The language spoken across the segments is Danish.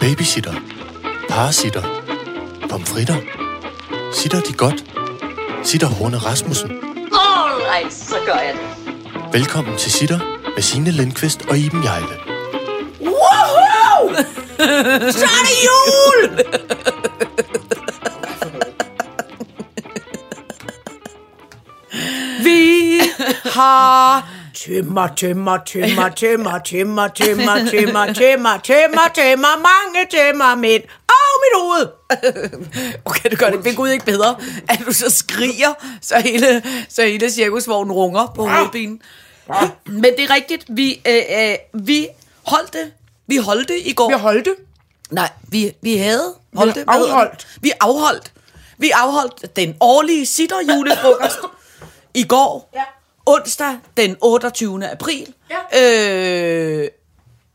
Babysitter. Parasitter. Pomfritter. Sitter de godt? Sitter Horne Rasmussen. Alright, så gør jeg det. Velkommen til Sitter med Signe Lindqvist og Iben Jejle. Woohoo! Så er det jul! Vi har tømmer, tømmer, tømmer, tømmer, tømmer, tømmer, tømmer, tømmer, tømmer, tømmer, mange tømmer mænd. Og mit hoved! Okay, du gør det ved Gud ikke bedre, at du så skriger, så hele, så hele cirkusvognen runger på hovedbinen. Men det er rigtigt, vi, øh, øh, vi holdt det. Vi holdt det i går. Vi holdt det. Nej, vi, vi havde holdt Vi det. Hedder afholdt. det? Vi afholdt. Vi afholdt den årlige sitter julefrokost i går. Ja. Onsdag den 28. april. Øh,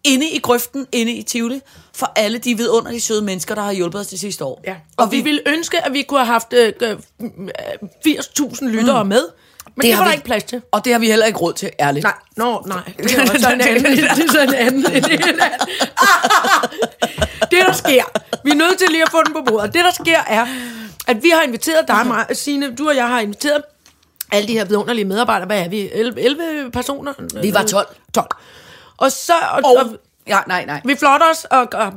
inde i grøften, inde i Tivoli, for alle de vidunderlige søde mennesker, der har hjulpet os det sidste år. Ja. Og vi ville ønske, at vi kunne have haft øh, øh, 80.000 lyttere med. Men det, det har var der vi- ikke plads til. Og det har vi heller ikke råd til, ærligt. Nej, nå, nej. Det er sådan en anden. Det er sådan en anden. Det, er der sker, vi er nødt til lige at få den på bordet. Det, der sker, er, at vi har inviteret dig, mig, Signe, du og jeg har inviteret alle de her vidunderlige medarbejdere. Hvad er vi? 11, 11 personer? Vi var 12. 12. Og så... Og, Og, og, ja, nej, nej. vi flotter os og, og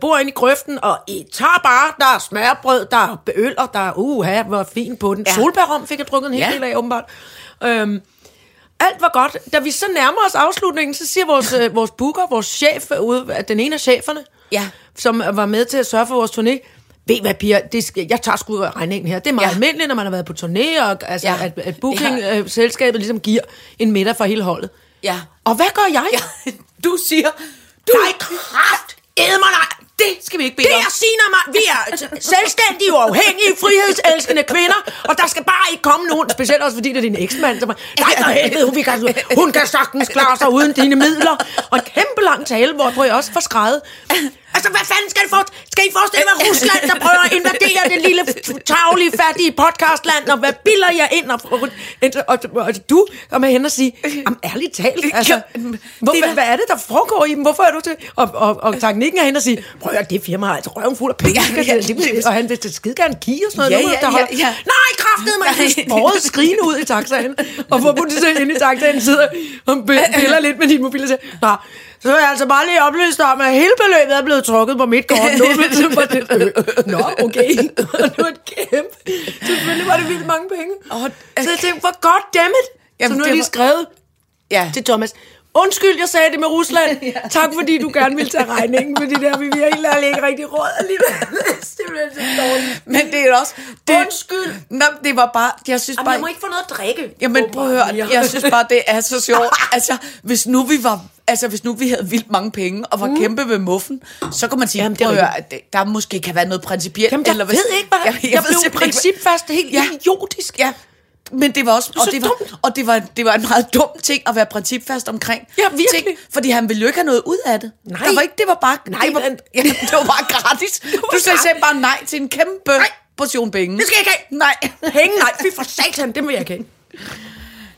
bor ind i grøften, og I tager bare, der er smørbrød, der er øl, og der er, uha, hvor fint på den. Ja. Solbærrom fik jeg drukket en hel Ja. del af, åbenbart. Øhm, alt var godt. Da vi så nærmer os afslutningen, så siger vores, øh, vores booker, vores chef, ude, den ene af cheferne, Ja. som var med til at sørge for vores turné, ved hvad, Pia, det skal, jeg tager sgu regningen her. Det er meget ja. Ja. almindeligt, når man har været på turné, og altså, ja. Ja. at, at booking-selskabet ligesom giver en middag for hele holdet. Ja. Og hvad gør jeg? ja. Du siger... Du, Nej, kraft! Edmer nej! Det skal vi ikke bede Det om. er Sina mig. Vi er selvstændige, uafhængige, frihedselskende kvinder, og der skal bare ikke komme nogen, specielt også fordi det er din eksmand, nej for helvede, hun, kan, hun kan sagtens klare sig uden dine midler. Og en kæmpe lang tale, hvor jeg også får skrevet. Altså, hvad fanden skal I, for, skal I forestille jer Rusland, der prøver at invadere det lille, taglige, fattige podcastland, og hvad bilder jeg ind? Og, og, og, og, og du kommer hen og siger, jamen ærligt talt, altså, hvor, Det hvad, hvad er det, der foregår i dem? Hvorfor er du til? Og, og, og teknikken er hen og sige, prøv at høre, det firma har altså røven fuld af penge. Ja, ja, og han vil skide gerne give og sådan noget. Ja, nu, ja, der ja, holder- ja. Nej, kraftede mig. Han sprøget skrigende ud i taxaen. Og hvor du så inde i taxaen sidder og piller lidt med din mobil og siger, Nå, så er jeg altså bare lige oplyst om, at hele beløbet er blevet trukket på mit kort. Nu er det det. Øh, Nå, okay. Og det var et kæmpe. Selvfølgelig var det vildt mange penge. Åh, Så jeg tænkte, for godt dammit. Så Jamen, nu har det lige skrevet Ja. til Thomas. Undskyld, jeg sagde det med Rusland. Tak, fordi du gerne ville tage regningen, fordi der vi helt ærligt ikke rigtig råd alligevel. Simpelthen så dårligt. Men det er også... Det, Undskyld. Nå, det var bare... Jeg synes Jamen, bare... jeg må ikke få noget at drikke. Jamen prøv at høre, jeg synes bare, det er så sjovt. Altså, hvis nu vi var... Altså, hvis nu vi havde vildt mange penge og var mm. kæmpe med muffen, så kan man sige, Jamen, det er høre, at det, der måske kan være noget principielt. Jamen, jeg eller ved ikke, hvad... Jeg, jeg, jeg blev principfast helt Ja. idiotisk. Ja, men det var også, og det var, dumt. og det var, det var en meget dum ting at være principfast omkring. Ja, virkelig. Ting, fordi han ville jo ikke have noget ud af det. Nej. Der var ikke, det var bare, Nej, det var, men- ja, det var bare gratis. Du sagde selv bare nej til en kæmpe Nej. portion penge. Det skal jeg ikke have. Nej. Penge, nej, fy for satan, det må jeg ikke have.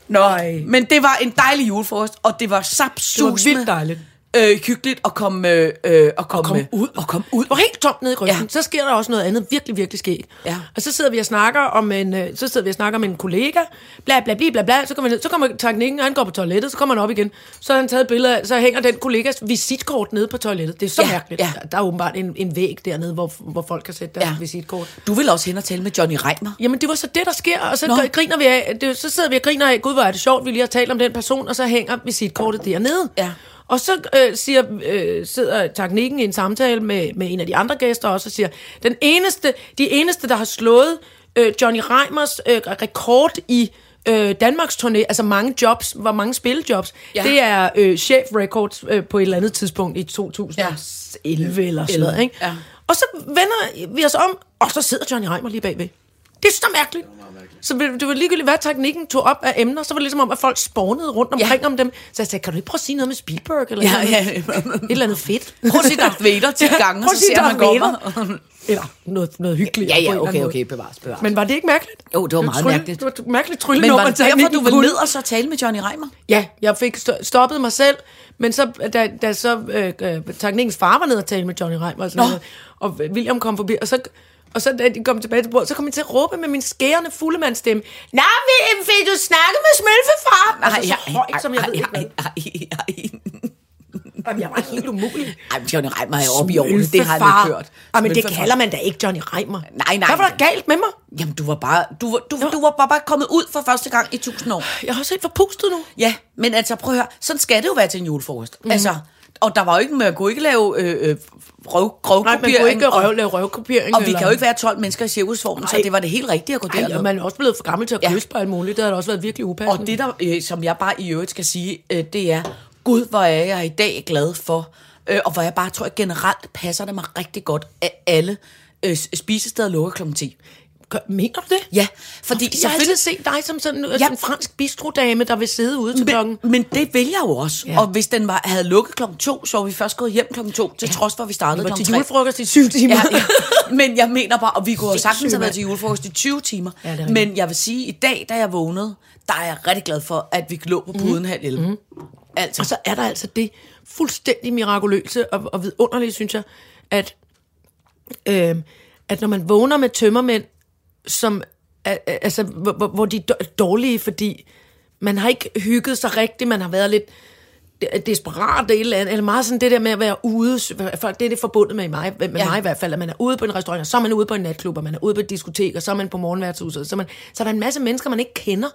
Nå, men det var en dejlig julefrokost, og det var Det sapsusende. var vildt dejligt. Øh, hyggeligt at komme, øh, øh, at komme, komme ud. Og komme ud. Og helt tomt nede i grøften, ja. Så sker der også noget andet virkelig, virkelig skægt. Ja. Og så sidder vi og snakker om en, øh, så sidder vi og snakker om en kollega, bla bla bla bla bla, så kommer, så kommer teknikken, og han går på toilettet, så kommer han op igen, så har han taget et billede af, så hænger den kollegas visitkort nede på toilettet. Det er så Ja, mærkeligt. ja. Der, der er åbenbart en, en væg dernede, hvor, hvor folk kan sætte deres ja. Visitkort. Du vil også hen og tale med Johnny Reimer. Jamen, det var så det, der sker, og så. Nå. griner vi af, det, så sidder vi og griner af, gud, hvor er det sjovt, vi lige har talt om den person, og så hænger visitkortet dernede. Ja. Og så øh, siger, øh, sidder teknikken i en samtale med, med en af de andre gæster også og siger, den eneste, de eneste, der har slået øh, Johnny Reimers øh, rekord i øh, Danmarks turné, altså mange jobs, hvor mange spillejobs, ja. Ja. det er øh, chef records øh, på et eller andet tidspunkt i 2011 ja. eller sådan noget. Ikke? Ja. Og så vender vi os om, og så sidder Johnny Reimer lige bagved. Det er så mærkeligt. Så det var ligegyldigt, hvad teknikken tog op af emner, så var det ligesom om, at folk spawnede rundt omkring ja. om dem. Så jeg sagde, kan du ikke prøve at sige noget med Spielberg? Eller Ja, et, ja. eller andet, et eller andet fedt. Prøv at sige Darth Vader 10 gange, at så ser man kommer. Eller noget, noget hyggeligt. Ja, ja, okay, okay, bevares, bevares. Men var det ikke mærkeligt? Jo, det var meget trylle, mærkeligt. Det var mærkeligt trylle Men var det derfor, du ville kunne. ned og så tale med Johnny Reimer? Ja, jeg fik st- stoppet mig selv, men så, da, da så øh, øh, teknikkens far var nede og tale med Johnny Reimer og sådan noget, og William kom forbi, og så, og så da de kom tilbage til bordet, så kom jeg til at råbe med min skærende fuldemandstemme, Nej, William, fik du snakket med smølfefar? Altså, så højt, som jeg ved ikke hvad. ej, ej, Jamen, jeg var helt umulig. ej. Johnny Reimer er oppe i årene, det har jeg ikke hørt. Jamen, det kalder man da ikke Johnny Reimer. Nej, nej. Hvad var der galt med mig? Jamen, du var bare, du, var- du, du var bare, bare kommet ud for første gang i tusind år. Jeg har også helt forpustet nu. Ja, men altså prøv at høre, sådan skal det jo være til en julefrokost. Mm. Altså, og der var jo ikke, man kunne ikke lave øh, øh, røv, Nej, man kunne ikke og- røv, lave røvkopiering. Og vi eller- kan jo ikke være 12 mennesker i cirkusvognen, så det var det helt rigtige at gå derned. og man er også blevet for gammel til at Ja. kysse på alt muligt. Det har også været virkelig upassende. Og det der, øh, som jeg bare i øvrigt skal sige, øh, det er, gud, hvor er jeg i dag glad for, øh, og hvor jeg bare tror, at generelt passer det mig rigtig godt, at alle øh, spisesteder lukker kl. 10. Gør- Mener du det? Ja, fordi Jeg har altid set dig som sådan ja. en fransk bistrodame, der vil sidde ude til klokken. Men, men det vil jeg jo også. Ja. Ja. Og hvis den var, havde lukket klokken to, så var vi først gået hjem klokken to, til trods for, at vi startede Det var klokken til tre. julefrokost i syv timer. Ja, ja. Men jeg mener bare, og vi kunne jo sagtens have været til julefrokost i 20 timer. Ja, men jeg vil sige, i dag, da jeg vågnede, der er jeg rigtig glad for, at vi lå på puden halv 11. Mm. Altså, Og så er der altså det fuldstændig mirakuløse og, og vidunderlige, synes jeg, at, øh, at når man vågner med tømmermænd, som, altså, hvor, hvor- de er dår- dårlige, fordi man har ikke hygget sig rigtigt, man har været lidt de- desperat eller, et eller andet, eller meget sådan det der med at være ude, for det er det forbundet med mig, med ja. Mig i hvert fald, at man er ude på en restaurant, og så er man ude på en natklub, og man er ude på et diskotek, og så er man på morgenværtshuset, så, man, så er der en masse mennesker, man ikke kender,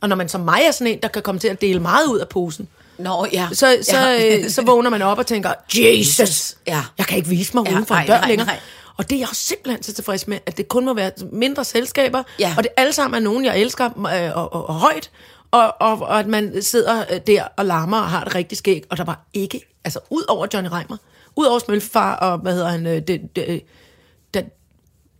og når man som mig er sådan en, der kan komme til at dele meget ud af posen, Nå, ja. så, så, ja. øh, så vågner man op og tænker, Jesus, Ja. jeg kan ikke vise mig Ja, uden for nej, dør nej, længere. nej. Og det er jeg også simpelthen så tilfreds med, at det kun må være mindre selskaber, Ja. og det alle sammen er nogen, jeg elsker øh, og, og, og højt, og, og, og at man sidder øh, der og larmer og har det rigtig skæg, og der var ikke, altså ud over Johnny Reimer, ud over Smølfefar og, hvad hedder han, øh, det, det, da,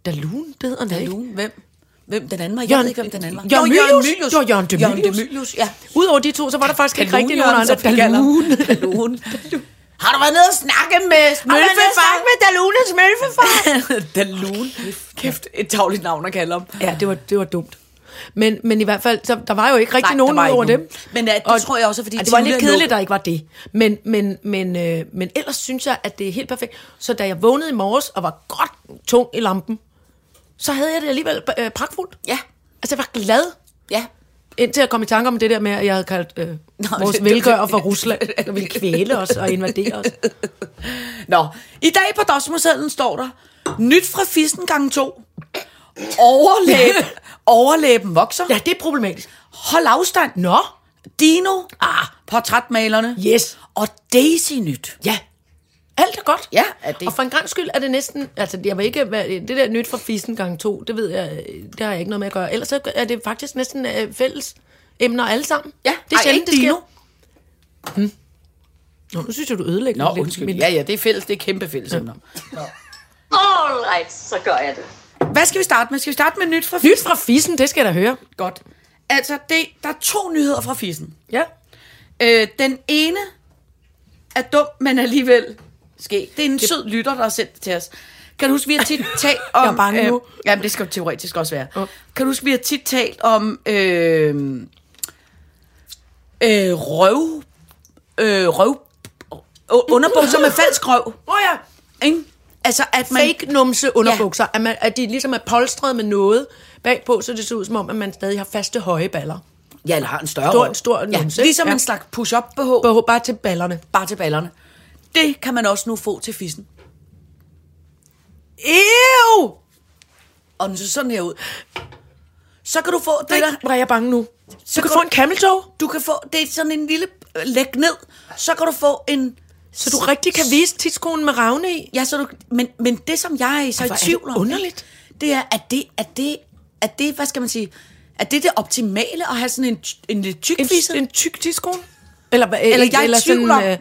Dalun, det hedder han? Dalun, hvem? Hvem den anden var? Jeg Jørgen- ved ikke, hvem den anden var. Jørgen Jo, Mylius. Jo, Jørgen de Jørgen Mylius. de Mylius, ja. Udover de to, så var der faktisk ikke rigtig nogen Dalun, andre. ham. Dalun. Dalun. Har du været nede og snakke med Smølfefar? med Dalun og Smølfefar. Dalun. Kæft, et tavligt navn at kalde ham. Ja, det var, det var dumt. Men, men i hvert fald, så, der var jo ikke rigtig Nej, nogen over dem. Men, ja, det tror jeg også fordi Ja, det var lidt kedeligt, lukket. der ikke var det. Men, men, men, øh, men ellers synes jeg, at det er helt perfekt. Så da jeg vågnede i morges og var godt tung i lampen, så havde jeg det alligevel øh, pragtfuldt. Ja, Altså, jeg var glad, ja. Indtil jeg kom i tanke om det der med, at jeg havde kaldt øh, vores det- velgører for Rusland, der ville kvæle os og invadere os. Nå, i dag på dosmersedlen står der, nyt fra fissen gang 2. Overlæb, overlæben vokser. Ja, det er problematisk. Hold afstand. Nå, Dino. Ah, portrætmalerne. yes. Og Daisy nyt. Ja, alt er godt. Ja, er det- Og for en gang skyld er det næsten, altså jeg vil ikke, det der nyt fra Fissen gang 2, det ved jeg, det har jeg ikke noget med at gøre. Ellers er det faktisk næsten øh, fælles emner alle sammen. Ja, det er ej, sjældent, det ikke sker. Hmm. Nå, nu synes jeg, du ødelægger Nå, lidt undskyld. mit- Ja, ja, det er fælles. Det er kæmpe fælles emner. All right, så gør jeg det. Hvad skal vi starte med? Skal vi starte med nyt fra fissen? Nyt fra Fissen, det skal jeg da høre. Godt. Altså, det, der er to nyheder fra fissen. Ja. Øh, den ene er dum, men alligevel skæg. Det er en det... sød lytter, der har sendt det til os. Kan du huske, vi har tit talt om... Jeg er bange nu. Øh, jamen, det skal jo teoretisk også være. Oh. Kan du huske, vi har tit talt om øh, øh, røv... Øh, røv... Øh, underbukser med falsk røv. Åh oh, ja. Ikke? Altså, at man... Fake numse underbukser, ja. at, man, at de ligesom er polstret med noget bagpå, så det ser ud som om, at man stadig har faste høje baller. Ja, eller har en større Stor- røv. stor ja, numse, Ligesom ja. en slags push-up BH, Bare bare til ballerne. bare til ballerne. Det kan man også nu få til fissen. Ew! Og den ser sådan her ud. Så kan du få det der... var jeg bange nu. Så du kan kan få du- en camel toe, Du kan få... Det er sådan en lille... øh, Læg ned. Så kan du få en... så du rigtig kan vise tidskonen med ravne i. Ja, så du... Men, men det, som jeg er så i er det tvivl om... underligt. Det er, at det... At det, at det, hvad skal man sige... At det er det optimale at have sådan en, en lidt tyk En, en tyk tidskone? Eller, hvad- Eller jeg er i eller tvivl om- øh,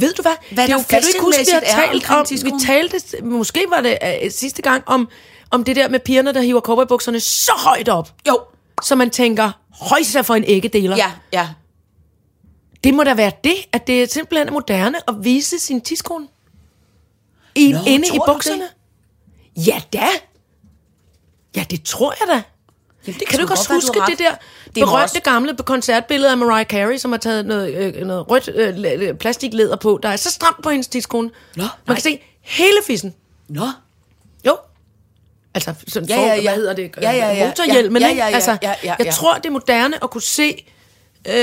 ved du hvad? Hvad det er jo, kan du ikke huske, vi har talt om, vi talte, måske var det øh, sidste gang, om, om det der med pigerne, der hiver cowboybukserne så højt op, Jo. så man tænker, højst for en æggedeler. Ja, ja. Det må da være det, at det er simpelthen er moderne at vise sin tidskone. I, Nå, inde i bukserne. det? Ja da. Ja, det tror jeg da. Jamen, det Kan du ikke også huske det der Det berømte også- gamle koncertbillede af Mariah Carey, som har taget noget, øh, noget rødt øh, la- plastiklæder på, der er så stramt på hendes tidskone. Nå, Man nej. kan se hele fissen. Nå, Jo. Altså, sådan Ja, for, ja, ja. hvad hedder det? Ja, ja, ja. Motorhjelmen, Ja, ja, ja, ja, altså, ja, ja, jeg ja. tror, det er moderne at kunne se... Øh,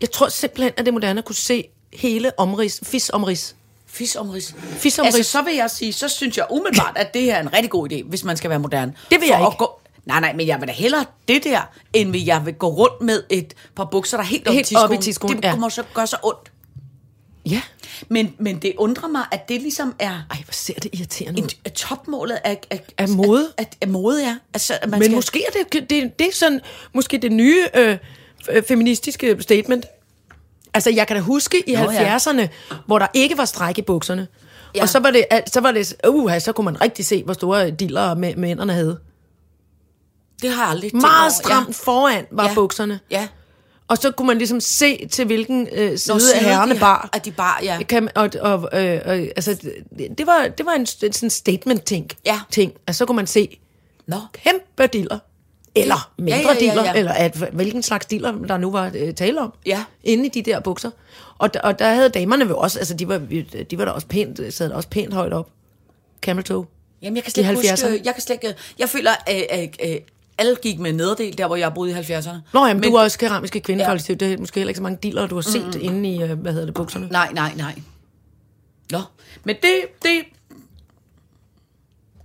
jeg tror simpelthen, at det er moderne at kunne se hele omrids, fisomrids. fisomrids. Fisomrids. Altså, så vil jeg sige, så synes jeg umiddelbart, at det her er en rigtig god idé, hvis man skal være moderne. Det vil For jeg at ikke. Gå, nej, nej, men jeg vil da hellere det der, end jeg vil gå rundt med et par bukser, der er helt, Helt op i tidskolen, Det ja. må så gøre så ondt. Ja. Men, men det undrer mig, at det ligesom er Ej, hvor ser det irriterende ud. en, at topmålet af, af, Af mode? Af, af, af mode, ja. Altså, at man Men skal, måske er det, det, det er sådan, måske det nye øh, f- feministiske statement. Altså, jeg kan da huske i Nå, ja. 70'erne, hvor der ikke var stræk i bukserne. Ja. Ja. Og så var det, så var det, uh, så kunne man rigtig se, hvor store diller mæ- mændene havde. Det har jeg aldrig tænkt Meget over. stramt foran var Ja. bukserne. Ja. Og så kunne man ligesom se til hvilken øh, side Nå, af herrene de, bar. At de bar, ja. Kan, og, og, øh, og, altså, det, det var, det var en sådan statement-ting. Ja. Ting. Altså, så kunne man se Nå. kæmpe diller. Eller mindre ja, ja, diller, ja. eller at, hvilken slags diller, der nu var øh, tale om. Ja. Inde i de der bukser. Og, og der havde damerne jo også, altså de var, de var da også pænt, sad også pænt højt op. Camel toe. Jamen, jeg kan slet ikke huske, 70'erne. jeg kan slet ikke, jeg føler, at, at alle gik med nederdel, der hvor jeg boede i 70'erne. Nå, jamen, men, du er også keramiske kvindekollektiv. Ja. Det er måske heller ikke så mange diller, du har set mm. inde i, øh, hvad hedder det, bukserne. Nej, nej, nej. Nå, men det, det,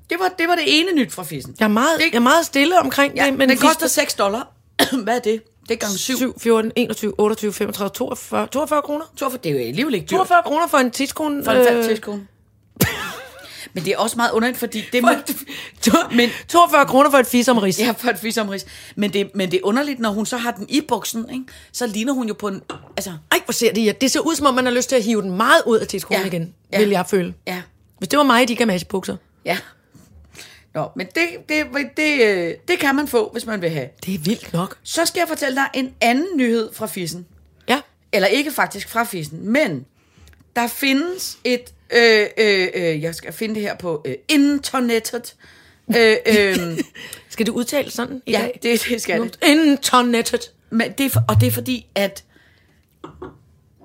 det var, det var det ene nyt fra fissen. Jeg er meget, Det- jeg er meget stille omkring Ja, det. men den fisk- koster 6 dollar. Hvad er det? Det er gange 7. 7, 14, 21, 28, 35, 42, 42 kroner. Det er jo alligevel ikke dyrt. 42 kroner for en tidskone. For en fald tidskone. Men det er også meget underligt, fordi det må... Men 42 kroner for et fis om ris. Ja, for et fisomris. Men det, men det er underligt, når hun så har den i buksen, ikke? så ligner hun jo på en... Altså, Ej, hvor ser det ja. Det ser ud, som om man har lyst til at hive den meget ud af tidskonen Ja. igen, Ja. vil jeg føle. ja, Hvis det var mig i de gamasjebukser. ja. Nå, men det, det, det, øh, det kan man få, hvis man vil have. Det er vildt nok. Så skal jeg fortælle dig en anden nyhed fra Fissen. Ja. Eller ikke faktisk fra Fissen, men der findes et... Øh, øh, øh, jeg skal finde det her på øh, internettet. Øh, øh, Skal det udtales sådan i ja, dag? det, det skal det. Internettet. Men det er for, og det er fordi, at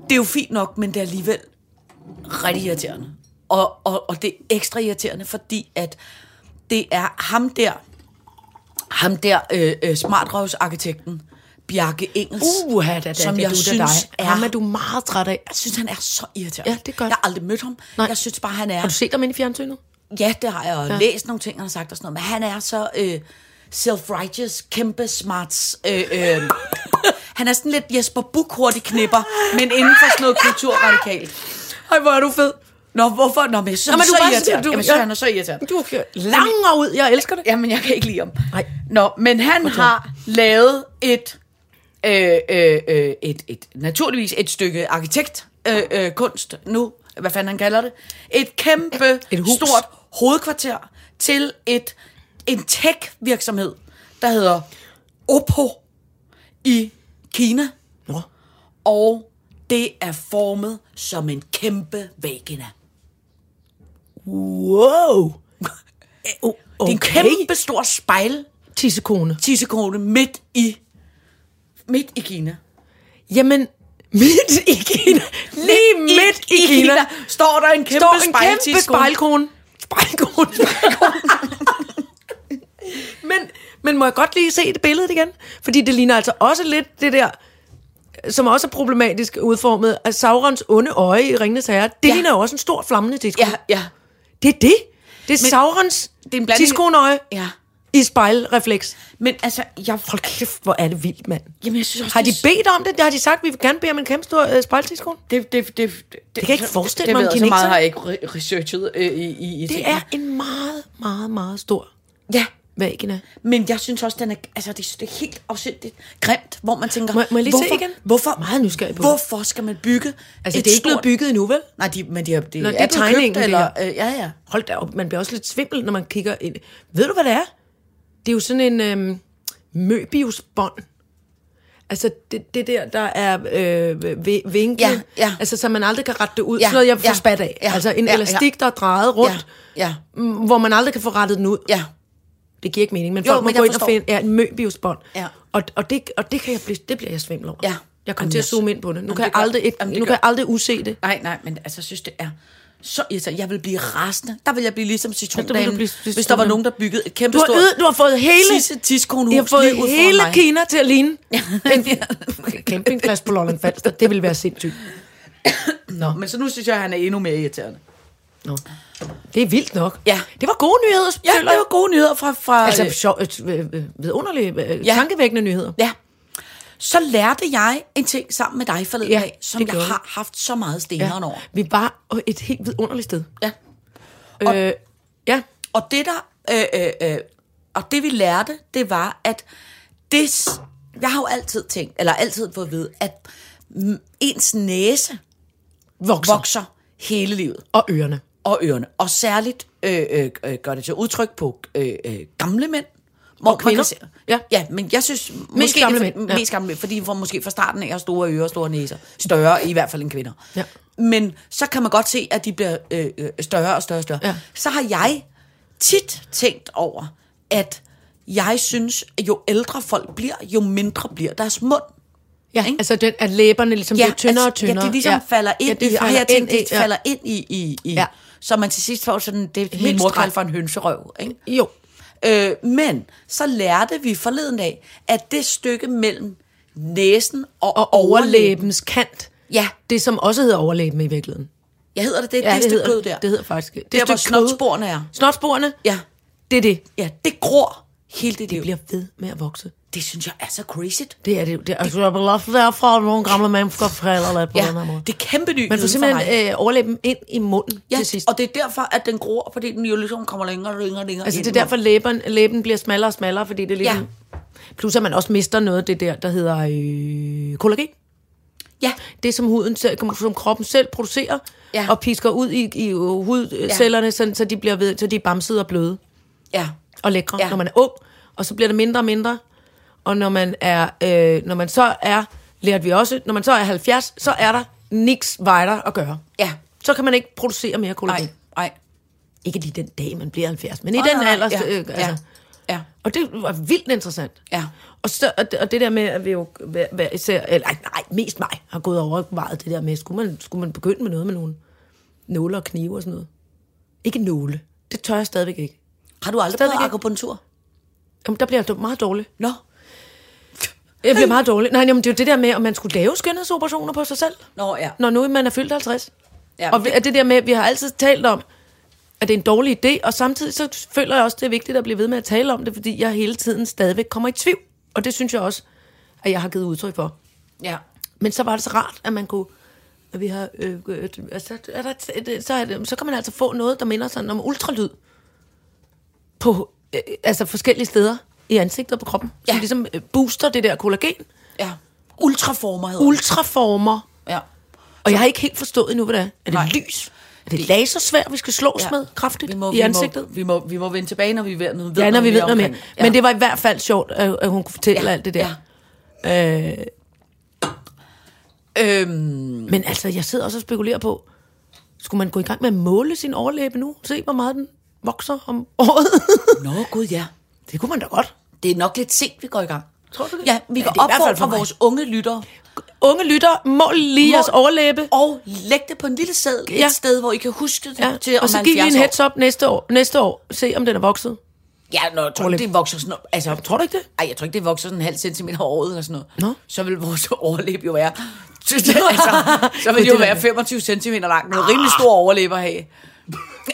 det er jo fint nok, men det er alligevel rigtig irriterende. Og, og, og det er ekstra irriterende, fordi at det er ham der, ham der øh, øh, smartrøvsarkitekten, Bjarke Engels, Uha, da, da, som det jeg du, synes dig. er, Ham er du meget træt af. jeg synes, han er så irriterende. Ja, det godt. Jeg har aldrig mødt ham. Nej. Jeg synes bare, han er... Har du set ham inde i fjernsynet? Ja, det har jeg, og ja. Læst nogle ting, han har sagt og sådan noget, men han er så øh, self-righteous, kæmpe smarts. Øh, øh, han er sådan lidt Jesper Buch hurtig knipper, men inden for sådan noget kulturradikalt. Ej, hvor er du fed. Nå, hvorfor? Nå, men jeg synes, Nå, men er du så er irriterende. du- Jamen, så ja. han er så irriterende. Du er langer ud. Jeg elsker det. Jamen, jeg kan ikke lide ham. Nej. Nå, men han har lavet et, øh, øh, øh, et, et, naturligvis et stykke arkitekt øh, øh, kunst nu, hvad fanden han kalder det, et kæmpe, Et hus. stort hovedkvarter til et, en tech-virksomhed, der hedder Oppo i Kina. Nå. Og det er formet som en kæmpe vagina. Wow. Oh, Det er en kæmpe stor spejl tissekone. tissekone midt i midt i Kina. Jamen, midt i Kina. Lige midt i, Kina. står der en kæmpe står en kæmpe spejlkone. Spejlkone. men, men må jeg godt lige se det billede igen? Fordi det ligner altså også lidt det der, som også er problematisk udformet, af Saurons onde øje i Ringnes Herre. Det Ja. ligner også en stor flammende tidskone. Ja, ja. Det er det. Det er Saurons det er en blanding- Ja. I spejlrefleks. Men altså, jeg, Hold kæft, hvor er det vildt, mand. jamen, jeg synes også, Har de det, bedt om det? Har de sagt, at vi vil gerne bede om en kæmpe stor øh, spejltidskone? det, det, det, det, det, kan jeg ikke forestille det, mig, det jeg, så meget har jeg ikke re- researchet øh, i, i, i Det tingene. er en meget, meget, meget stor Ja, vagina. men jeg synes også, den er, altså, det, det er helt afsindigt grimt, hvor man tænker, Må- må jeg lige se hvorfor, igen? Hvorfor, Meget nysgerrig på det. hvorfor skal man bygge Altså, et det er ikke stort, blevet bygget endnu, vel? Nej, de, men de, har- de Nå, er, det er tegningen, købt, det eller, øh, ja, ja. Hold da op, man bliver også lidt svimmel, når man kigger ind. Ved du, hvad det er? Det er jo sådan en øhm, Möbius-bånd. Altså det, det der, der er øh, vi- vinkel, Ja, ja. altså så man aldrig kan rette det ud, Ja, sådan noget jeg får ja, spat af. ja, altså en ja, elastik, der er drejet rundt, Ja, mm, hvor man aldrig kan få rettet den ud. ja. Det giver ikke mening, men Jo, folk må men gå ind og finde ja, en møbiusbånd. Ja. Og, og, det, og det, kan jeg blive, det bliver jeg svimmel over. Ja. Jeg kommer til at zoome ind på det. Nu Jamen, kan det jeg aldrig, et, Jamen, det nu gør- kan jeg aldrig use det. Nej, nej, men altså, jeg synes, det er så irriterende. Jeg vil blive rasende. Der vil jeg blive ligesom Ja, blive hvis der var nogen, der byggede et kæmpe Du har, stort øget, du har fået hele, tisse tiskonehus I har fået hele mig. Kina til at ligne en campingplads på Lolland Falster. Det ville være sindssygt. Nå, men så nu synes jeg, at han er endnu mere irriterende. Nå. Det er vildt nok. Ja. Det var gode nyheder, Ja, det var gode nyheder fra... fra Altså, øh, sjov, øh, øh, vidunderlige, øh, Ja. tankevækkende nyheder. ja. Så lærte jeg en ting sammen med dig forleden Ja, dag, som jeg har haft så meget steneren over. Vi var et helt vidunderligt sted. Ja. Og, øh, ja, Og det der, øh, øh, øh, og det vi lærte, det var, at det, jeg har jo altid tænkt, eller altid fået at vide, at ens næse vokser. vokser hele livet. Og ørerne. Og ørerne. Og særligt øh, øh, øh, gør det til udtryk på øh, øh, gamle mænd. Hvor kvinder. kan se- Ja. ja, men jeg synes... Måske gamle det er for- mænd, ja. Mest gamle mænd, fordi får måske fra starten af har store ører og store næser. Større i hvert fald end kvinder. Ja. Men så kan man godt se, at de bliver øh, øh, større og større og større. Ja. Så har jeg tit tænkt over, at jeg synes, at jo ældre folk bliver, jo mindre bliver deres mund. Ja, Ikke? altså den, at læberne ligesom ja, bliver tyndere og altså, tyndere. Ja, det ligesom ja. falder ind ja, i, og jeg tænkte, det ja. falder ind i, i, i Ja. så man til sidst får sådan, det min Helt mor streg. kaldte for en hønserøv. Ikke? Jo, Øh, men så lærte vi forleden af, at det stykke mellem næsen og, og overlæbens kant. Ja, Det, som også hedder overlæben i virkeligheden. jeg hedder det, det, Ja, det, det stykke hedder, kød der. Det hedder faktisk... Det der, hvor stykke kød. snotsporene er. Snotsporene? Ja, Det er det. ja, det gror hele det, liv. bliver ved med at vokse. Det synes jeg er så crazy. Det er det. det altså, jeg vil også derfra, at nogle gamle mennesker fortæller lidt på den her Ja, måde. det er kæmpe ny Man får simpelthen øh, overlæben ind i munden Ja, til sidst. og det er derfor, at den gror, fordi den jo ligesom kommer længere og længere og længere Altså det er derfor, læben, læben bliver smallere og smallere, fordi det er ligesom... Ja. Plus at man også mister noget af det der, der hedder øh, kollagen. Ja, Det, som, huden som kroppen selv producerer, Ja. og pisker ud i, i øh, hudcellerne, ja. så, så de bliver ved, så de er bamsede og bløde ja, og lækre, Ja. ja. når man er ung. Og så bliver det mindre og mindre. Og når man er, øh, når man så er, lærte vi også, når man så er 70, så er der niks vejder at gøre. ja. Så kan man ikke producere mere kollagen. Nej, nej. Ikke lige den dag, man bliver 70, men i den nej, alder. ja, øh, altså. ja, ja. Og det var vildt interessant. Ja. Og, så, og, det, og det der med, at vi jo hver, især, eller ej, nej, mest mig, har gået over meget det der med, skulle man, skulle man begynde med noget med nogle nåle og knive og sådan noget? Ikke nåle. Det tør jeg stadigvæk ikke. Har du aldrig Stadigvæk prøvet akupunktur? Jamen, der bliver jeg meget dårlig. Nå. Jeg bliver meget dårlig. Nej, jamen, det er jo det der med, om man skulle lave skønhedsoperationer på sig selv, Nå, ja. når nu man er fyldt 50. Ja, og det- det, der med, at vi har altid talt om, at det er en dårlig idé, og samtidig så føler jeg også, det er vigtigt at blive ved med at tale om det, fordi jeg hele tiden stadigvæk kommer i tvivl. Og det synes jeg også, at jeg har givet udtryk for. Ja. Men så var det så rart, at man kunne... At vi har, øh, øh, altså, er der, et- så, er det, så kan man altså få noget, der minder sådan om ultralyd på øh, altså forskellige steder i ansigtet og på kroppen. Ja. Ja. Som ligesom øh, booster det der kollagen. Ja. Ultraformer hedder. Ultraformer. Ja. Og jeg har ikke helt forstået endnu, hvad det er. Er det Nej. lys? Er det lasersvær, vi skal slås Ja. med kraftigt vi må, i vi ansigtet? Må, vi, må, vi må vende tilbage, når vi ved, når vi ved ja, når vi ved noget mere. omkring. Men det var i hvert fald sjovt, at, at hun kunne fortælle Ja, alt det der. ja. Øh, Øhm, men altså, jeg sidder også og spekulerer på, skulle man gå i gang med at måle sin overlæbe nu? Se, hvor meget den vokser om året? Nå, gud ja. det kunne man da godt. Det er nok lidt sent, vi går i gang. Tror du det? Ja, vi Ja, kan opfordre vores unge lyttere Unge lytter, mål lige Mål- jeres overlæbe. og læg det på en lille sæd Ja. et sted, hvor I kan huske det Ja. til om Og så giv lige en 70 år. heads up næste år, næste år. Se, om den er vokset. Ja, når jeg tror, Overlæb. det vokser sådan noget. Altså, Tror du ikke det? Ej, jeg tror ikke, det vokser sådan en halv centimeter over året eller sådan noget. Nå. Så vil vores overlæb jo være... altså, så vil det jo være 25 cm lang. Noget rimelig stor overlæb at have.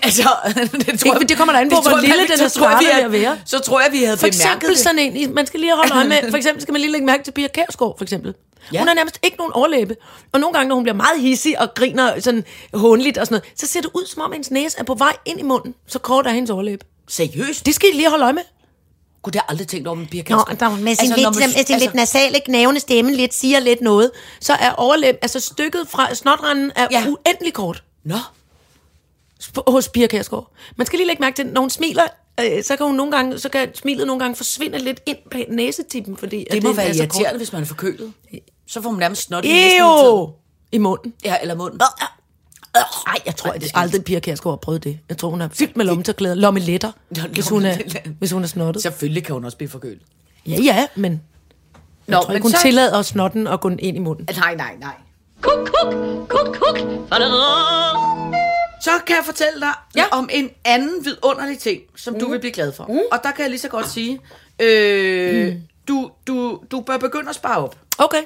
Altså, det, tror, Ikke, det kommer da an på, hvor lille den er tror jeg, vi startet at være. Så tror jeg, vi havde For eksempel det. sådan en, man skal lige holde øje med, for eksempel skal man lige lægge mærke til Pia Kærsgaard, for eksempel. Ja. Hun har nærmest ikke nogen overlæbe. Og nogle gange, når hun bliver meget hissig og griner sådan hånligt og sådan noget, så ser det ud, som om hendes næse er på vej ind i munden. Så kort er hendes overlæbe. Seriøst? Det skal I lige holde øje med. Gud, det har aldrig tænkt over med Pia Nå, der, med sin Altså, lidt, man- med sin altså- lidt nasale, knævende stemme, lidt siger lidt noget, så er overlæb, altså stykket fra snotranden er Ja. uendelig kort Nå, hos Pia Kærsgaard. Man skal lige lægge mærke til, når hun smiler, øh, så kan hun nogle gange, så kan smilet nogle gange forsvinde lidt ind på næsetippen, fordi at Det må den være er så irriterende, kort. hvis man er forkølet. Så får man nærmest snot i næsen! I munden. Ja, eller munden. Nej, jeg tror at aldrig, Pia Kjærsgaard har prøvet det. Jeg tror, hun er fyldt med lommetørklæder, lommeletter, hvis hun er, hvis hun er snottet. Selvfølgelig kan hun også blive forkølet. Ja, ja, men jeg Nå, tror ikke, hun så... tillader snotten at gå ind i munden. Nej, nej, nej. Kuk, kuk, kuk, kuk. Så kan jeg fortælle dig Ja. ja. om en anden vidunderlig ting, som mm. du vil blive glad for. Mm. Og der kan jeg lige så godt sige, øh, mm. du, du, du bør begynde at spare op. Okay.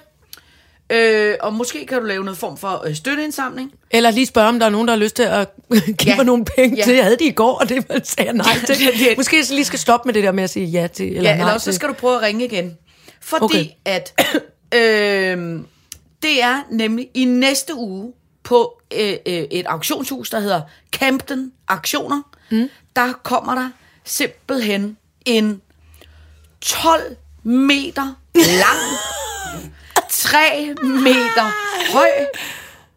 Øh, og måske kan du lave noget form for øh, støtteindsamling. Eller lige spørge, om der er nogen, der har lyst til at give Ja. mig nogle penge Ja. til. Jeg havde de i går, og det sagde jeg nej til. det- det- Måske jeg lige skal stoppe med det der med at sige ja til, eller Ja, nej eller også så til. skal du prøve at ringe igen. Fordi Okay. at øh, det er nemlig i næste uge på øh, øh, et auktionshus, der hedder Camden Auktioner, mm. der kommer der simpelthen en 12 meter lang, 3 meter høj,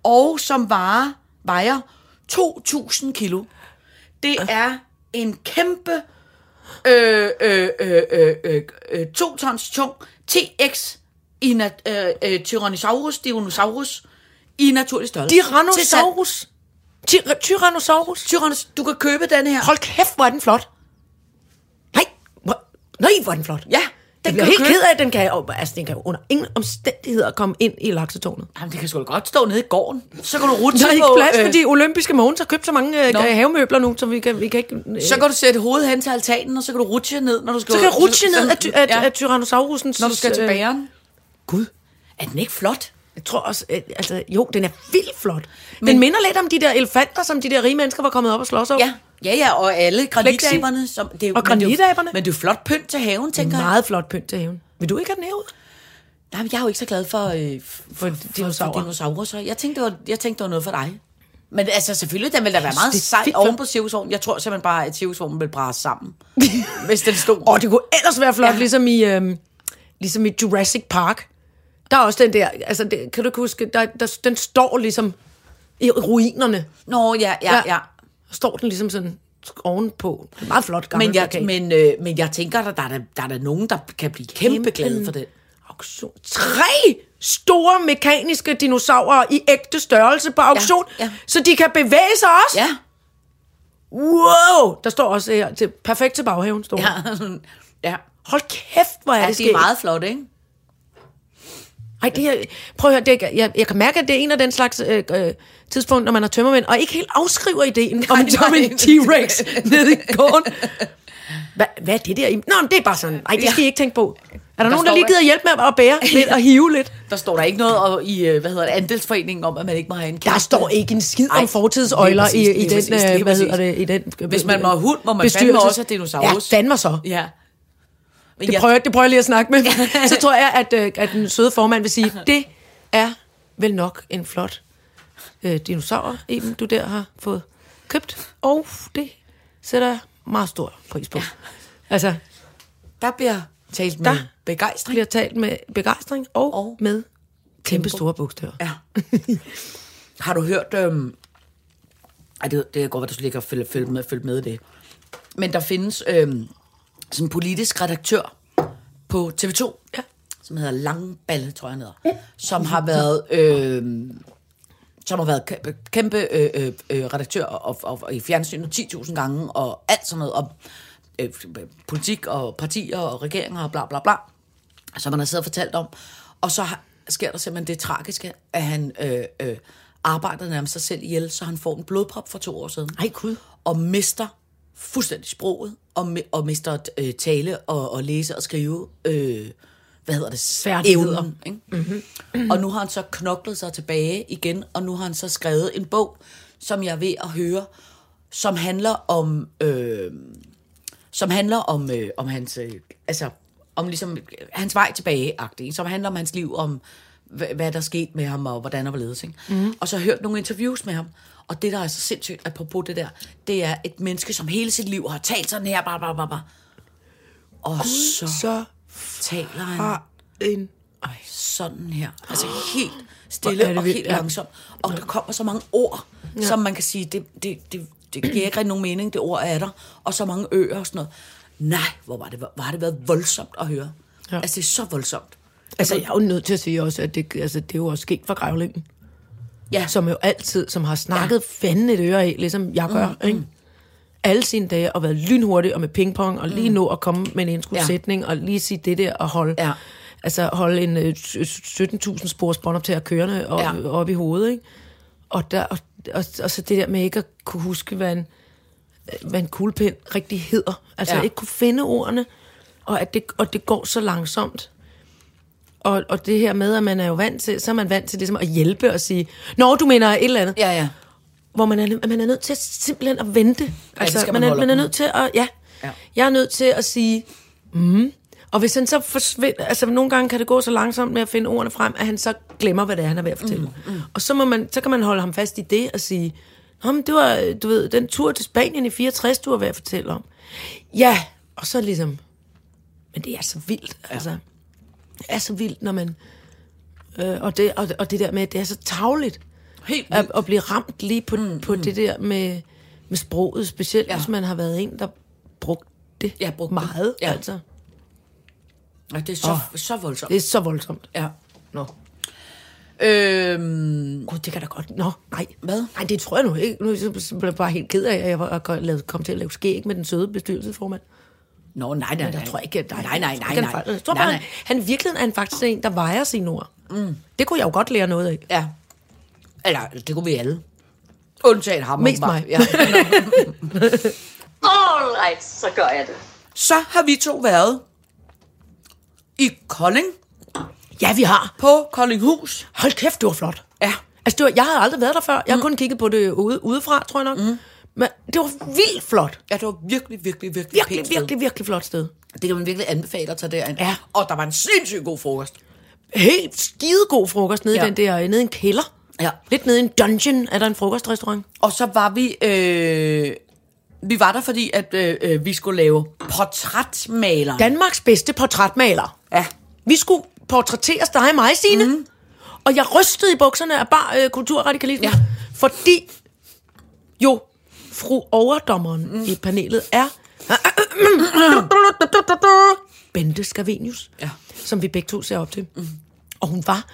og som varer, vejer 2.000 kilo. Det er en kæmpe øh, øh, øh, øh, øh, øh, to tons tung TX i øh, øh, Tyrannosaurus, Dinosaurus i naturlig størrelse. Tyrannosaurus. Ty- Tyrannosaurus. Tyrannos, du kan købe den her. Hold kæft, hvor er den flot. Nej, hvor, nej, hvor er den flot. Ja, Jeg den bliver kan helt du købe. ked af, at den kan, altså, den kan under ingen omstændigheder komme ind i laksetårnet. Jamen, det kan sgu da godt stå nede i gården. Så kan du rutte Der er ikke på... plads, øh, fordi olympiske Mogens har købt så mange øh, Nå. havemøbler nu, så vi kan, vi kan ikke... Øh, Så kan du sætte hovedet hen til altanen, og så kan du rutsche ned, når du skal... så kan jeg rutsche ned af, ty- af, ja, af Tyrannosaurusens... når du skal til øh, bageren. Gud. Er den ikke flot? Jeg tror også, altså, jo, den er vildt flot. Men, den minder lidt om de der elefanter, som de der rige mennesker var kommet op og slås over. Ja, ja, ja, og alle granitaberne. Som, det er, Og er granitaberne. Men det er jo flot pynt til haven, tænker jeg. Meget flot pynt til haven. Vil du ikke have den herude? Nej, men jeg er jo ikke så glad for, øh, for, for, dinosaurer. for dinosaurer. Så jeg tænkte, det var, jeg tænkte, det var noget for dig. Men altså, selvfølgelig, den ville da være meget sej oven på cirkusvognen. Jeg tror simpelthen bare, at cirkusvognen ville brase sammen, hvis den stod. Og det kunne ellers være flot, ja. Ligesom, i, øhm, ligesom i Jurassic Park. Der er også den der, altså det, kan du ikke huske, der, der, den står ligesom i ruinerne. Nå, ja, ja, ja. Står den ligesom sådan ovenpå. Det er meget flot gammel Men jeg, plakat. men, øh, men jeg tænker, at der, er, der, der er der nogen, der kan blive kæmpe, Kæmpe- glade for det. Auktion. Tre store mekaniske dinosaurer i ægte størrelse på auktion, Ja, ja. så de kan bevæge sig også. Ja, Wow! Der står også her, til, perfekt til baghaven, står ja. ja. ja. Hold kæft, hvor er ja det det er skægt. meget flot, ikke? Ej, det her, prøv at høre, det, er- jeg, jeg kan mærke, at det er en af den slags øh, øh, tidspunkt, når man har tømmermænd, og ikke helt afskriver ideen om, Nej, som nej. en T-Rex nede i gården. Hvad, hvad er det der? Nå, men det er bare sådan. Nej, det skal I ikke tænke på. Er der, nogen, der lige der- gider hjælpe med at bære lidt og hive lidt? Der står der ikke noget og, i, øh, hvad hedder det, andelsforeningen om, at man ikke må have en Der kæmpe- står ikke en skid om fortidsøjler præcis, i, i den, præcis, øh, hvad hedder det, i den Hvis man må have hund, må man fandme bestyrelses- også have dinosaurus. Ja, fandme så. Ja. Men Det jeg- prøver, det prøver jeg lige at snakke med. Så tror jeg, at, øh, at den søde formand vil sige, det er vel nok en flot øh, dinosaur, Eben, du der har fået købt. Og det sætter jeg meget stor pris på. Ja. Altså, Der bliver talt med Der begejstring. bliver talt med begejstring og, og Og med kæmpe store bogstaver. Ja. Har du hørt... Øhm, ej, det, det er godt, at du slet ikke har følge, med, følge med det. Men der findes øhm, sådan en politisk redaktør på TV2, Ja. som hedder Langballe, tror jeg hedder, som har været... Øhm, som har været kæmpe, kæmpe øh, øh, øh, redaktør og, og, og i fjernsynet 10.000 gange, og alt sådan noget om øh, politik og partier og regeringer og bla bla bla, som man har siddet og fortalt om. Og så har, sker der simpelthen det tragiske, at han øh, øh, arbejder nærmest sig selv ihjel, så han får en blodprop for to år siden. Ej, Gud. Og mister fuldstændig sproget, og, og mister øh, tale og, og læse og skrive, øh, hvad hedder det? Færdigheder. Evnen, ikke? Mm-hmm. Og nu har han så knoklet sig tilbage igen, og nu har han så skrevet en bog, som jeg er ved at høre, som handler om, øh, som handler om, øh, om hans, øh, altså, om ligesom øh, hans vej tilbage som handler om hans liv, om hvad, der er sket med ham, og hvordan og hvorledes. Ikke? Mm. Og så har jeg hørt nogle interviews med ham, og det, der er så sindssygt, apropos det der, det er et menneske, som hele sit liv har talt sådan her, bla, bla, bla, bla. Og så, Så taler han en... ej, sådan her. Altså helt stille og vildt, helt langsomt. Og der kommer så mange ord, ja. som man kan sige, det, det, det, det giver ikke rigtig nogen mening, det ord er der, og så mange øer og sådan noget. Nej, hvor var det, hvor har det været voldsomt at høre. Ja. Altså, det er så voldsomt. Altså, jeg er jo nødt til at sige også, at det, altså, det er jo også sket for grævlingen. Ja, Som jo altid, som har snakket ja. fanden et øre af, ligesom jeg gør, mm, ikke? Alle sine dage, og været lynhurtig og med pingpong, og lige nå at komme med en indskudsætning, ja. og lige sige det der, og holde, Ja. altså, holde en øh, 17.000 spors bånd op til at kørende op, Ja. op i hovedet, ikke? Og, der, og, og, og, så det der med ikke at kunne huske, hvad en, hvad en kuglepind rigtig hedder. Altså ja. ikke kunne finde ordene, og, at det, og det går så langsomt. Og, og det her med, at man er jo vant til, så er man vant til ligesom at hjælpe og sige, Nå, du mener et eller andet. ja, ja. Hvor man er, man er nødt til simpelthen at vente. Altså, skal man, man er, man er nødt til at, ja. Ja. ja. Jeg er nødt til at sige, mm. Og hvis han så forsvinder, altså nogle gange kan det gå så langsomt med at finde ordene frem, at han så glemmer, hvad det er, han er ved at fortælle. Mm, mm. Og så, må man, så kan man holde ham fast i det og sige, Nå, men det var, du ved, den tur til Spanien i 64, du var ved at fortælle om. Ja, og så ligesom, men det er så vildt, ja. altså. Det er så vildt, når man, øh, og, det, og, og det der med, at det er så tavligt Helt at, vildt. at blive ramt lige på, mm, på mm. det der med, med sproget, specielt Ja. ja. hvis man har været en, der brugte det Ja, brugte det. meget. Ja. Ja. Altså. Og det er så, oh. så voldsomt. Det er så voldsomt. Ja. Nå. Øhm, Gud, det kan da godt... Nå, nej. Hvad? Nej, det tror jeg nu ikke. Nu er jeg bare- helt ked af, at jeg var, kom til at lave skæg med den søde bestyrelsesformand. Nå, nej, nej, nej. jeg tror ikke, at Nej, nej, nej, nej. Jeg tror nej, bare, nej. han, han i virkeligheden er han faktisk en, der vejer sine ord. Mm. Det kunne jeg jo godt lære noget af. Ja. Eller, det kunne vi alle. Undtagen ham. Mest mig. Ja. All right, så gør jeg det. Så har vi to været i Kolding Ja, vi har. på Koldinghus. Hold kæft, det var flot. Ja. Altså, det var, jeg havde aldrig været der før. Jeg har kun kigget på det ude, udefra, tror jeg nok. Mm. Men det var vildt flot. Ja, det var virkelig, virkelig, virkelig Virkelig, pænt sted. virkelig, virkelig flot sted. Det kan man virkelig anbefale at tage derind. Ja. Og der var en sindssygt god frokost. Helt skidegod frokost nede Ja. ja. i den der, nede i en kælder. Ja. Lidt nede i en dungeon er der en frokostrestaurant. Og så var vi... Øh, vi var der, fordi at øh, øh, vi skulle lave portrætmaler. Danmarks bedste portrætmaler. Ja. Vi skulle portrætteres dig og mig, Signe. Mm. Og jeg rystede i bukserne af bare øh, kulturradikalisme. Ja. Fordi jo fru overdommeren mm. i panelet er Bente Scavenius, Ja. som vi begge to ser op til. Mm. Og hun var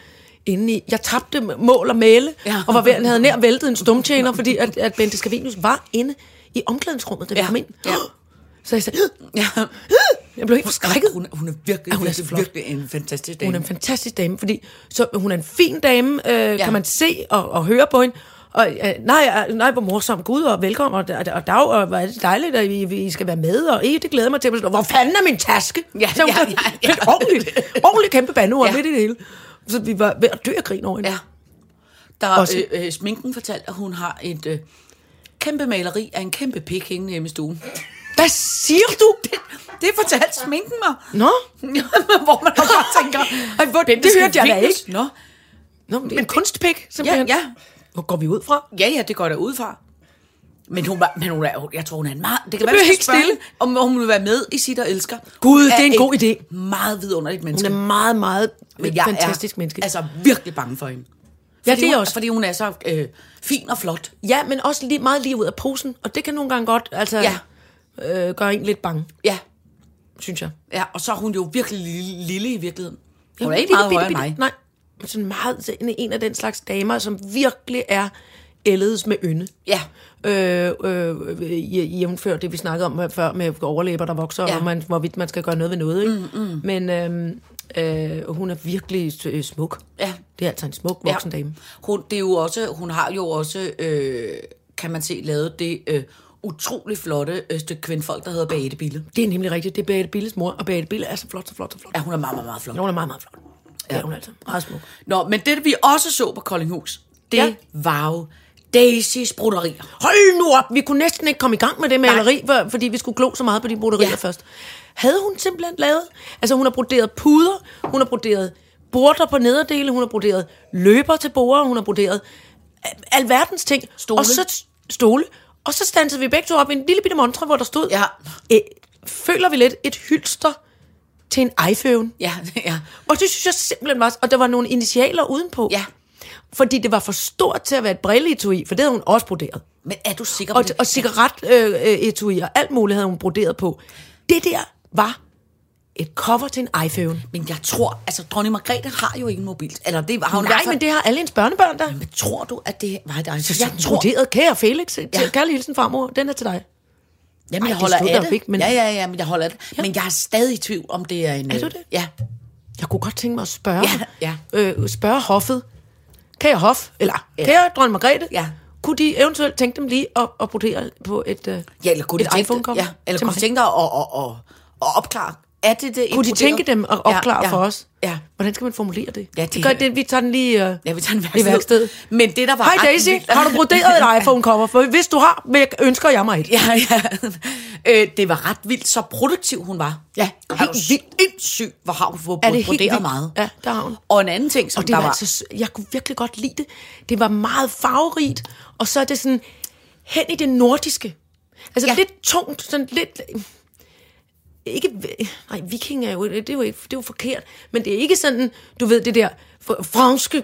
inde i... Jeg tabte mål og male, Ja. og var ved, havde nær væltet en stumtjener, fordi at, at Bente Scavenius var inde i omklædningsrummet, da vi Ja. kom ind. Ja. Så jeg sagde, ja. jeg blev helt forskrækket. Hun, hun er virkelig, Ja, hun er virkelig en fantastisk dame. Hun er en fantastisk dame, fordi så, hun er en fin dame, øh, ja. kan man se og, og høre på hende. Og øh, nej, øh, nej, hvor morsom, Gud, og velkommen, og, og, og dag, og hvor er det dejligt, at I, I skal være med, og eh, det glæder mig til. Hvor fanden er min taske? Ja, Så ja, ja, ja. Et ordentligt, ordentligt kæmpe bandeord Ja. ja. midt i det hele. Så vi var ved at dø af grin over hende. Ja. Der Også- øh, øh, sminken fortalte, at hun har et øh, kæmpe maleri af en kæmpe pik hængende hjemme i stuen. Hvad siger du? Det, det fortalte sminken mig. Nå, Hvor man bare tænker, hvor, det, det hørte jeg da ikke. Nå, Nå, men det er en kunstpik, ja, simpelthen. ja. Hvor går vi ud fra? Ja, ja, det går der ud fra. Men hun, var, men hun er, jeg tror, hun er en meget... Det kan blev være, helt stille. om hun vil være med i Sit og Elsker. Gud, det er en god idé. Meget vidunderligt menneske. Hun er meget, meget men jeg fantastisk er, menneske. altså virkelig bange for hende. Ja, Fordi det er hun, også. Fordi hun er så øh, fin og flot. Ja, men også lige, meget lige ud af posen, og det kan nogle gange godt altså, Ja. ja. øh, gøre en lidt bange, Ja, synes jeg. ja, og så er hun jo virkelig lille, lille i virkeligheden. Hun er ikke meget bitte, højere end mig. Nej, sådan meget sådan en af den slags damer, som virkelig er ældes med ynde. Ja, Øh, øh, jævnfør det, vi snakkede om før med overlæber, der vokser, Ja. ja. og man, hvorvidt man skal gøre noget ved noget. Ikke? Mm, mm. Men øh, øh, hun er virkelig øh, smuk. ja. Det er altså en smuk voksen dame. Hun, det er jo også, hun har jo også, øh, kan man se, lavet det øh, utrolig flotte øh, stykke kvindfolk, der hedder Beate Bille. Det er nemlig rigtigt. Det er Beate Billes mor, og Beate Bille er så flot, så flot, så flot. Ja, hun er meget, meget, meget flot. Hun er meget, meget flot. Ja, ja hun er altså meget smuk. Nå, men det vi også så på Koldinghus, det Ja. var jo Daisys broderier. Hold nu op, vi kunne næsten ikke komme i gang med det maleri, for, fordi vi skulle glo så meget på de broderier Ja. først. Havde hun simpelthen lavet, altså hun har broderet puder, hun har broderet border på nederdele, hun har broderet løber til borer, hun har broderet al- alverdens ting. Stole. Og så stole. Og så stansede vi begge to op i en lille bitte montre, hvor der stod, Ja. Æ, føler vi lidt et hylster til en iPhone. Ja, ja. Og det synes jeg simpelthen var, og der var nogle initialer udenpå. Ja. Fordi det var for stort til at være et brilleetui, for det havde hun også broderet. Men er du sikker på Og, det? og cigaret-etui og alt muligt havde hun broderet på. Det der var et cover til en iPhone. Men jeg tror, altså dronning Margrethe har jo ikke en mobil. Eller det har hun Nej, fald- men det har alle ens børnebørn der. Men tror du, at det var dig? Så jeg tror, broderet, kære Felix, til ja. kærlig hilsen farmor, den er til dig. Jamen, Ej, jeg det holder stod af det. ikke, men- Ja, ja, ja, men jeg holder af det. Ja. Men jeg er stadig i tvivl, om det er en... Er du øh, det? Ja. Jeg kunne godt tænke mig at spørge, Ja, Øh, spørge hoffet. Kære hof, eller Ja. kære dronning Margrethe, Ja. kunne de eventuelt tænke dem lige at, at brodere på et, øh, Ja, eller kunne et de iPhone-cover? ja, eller kunne de tænke dig at, at, at, at opklare? Er det det Kunne de tænke dem at opklare ja, ja, for os? Ja. Hvordan skal man formulere det? Ja, det, det- gør det, vi tager den lige øh, Ja, vi tager den i værkstedet. Men det, der var Hej Daisy, har du broderet et iPhone-cover? For hvis du har, ønsker jeg mig et. Ja, ja. Øh, det var ret vildt, så produktiv hun var. Ja, helt helt vildt. Sindssygt, hvor har hun fået Er det broderet meget. Ja, der har hun. Og en anden ting, som Og det der var, var... altså, jeg kunne virkelig godt lide det. Det var meget farverigt, og så er det sådan hen i det nordiske. Altså ja. lidt tungt, sådan lidt... Ikke, nej, viking er jo, det er jo, ikke, det er jo forkert, men det er ikke sådan, du ved, det der fr- franske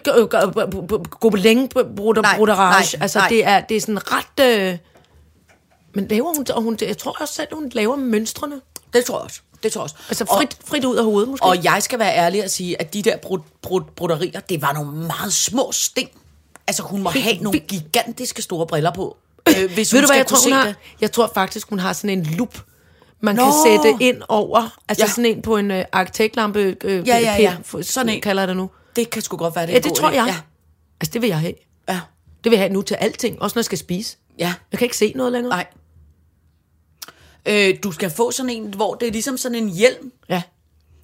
gobelin-broderage. Altså, nej. det er, det er sådan ret... Øh, men laver hun, og hun, jeg tror også selv, hun laver mønstrene. Det tror jeg også. Det tror jeg også. Altså Og- frit, frit ud af hovedet, måske. Og jeg skal være ærlig og sige, at de der brud, brud, broderier, det var nogle meget små sting. Altså, hun må Helt have nogle gigantiske store briller på, øh, hvis Ved hun du, hvad skal jeg tror, hun har? det. Jeg tror faktisk, hun har sådan en lup, man Nå. kan sætte ind over. Altså Ja. sådan en på en øh, arkitektlampe. Øh, Ja, ja, ja. pind, Sådan en. kalder det nu. Det kan sgu godt være, det Ja, det tror idé. jeg. Ja. Altså, det vil jeg have. ja. Det vil jeg have nu til alting. Også når jeg skal spise. ja. Jeg kan ikke se noget længere. Nej. Øh, du skal få sådan en, hvor det er ligesom sådan en hjelm. Ja.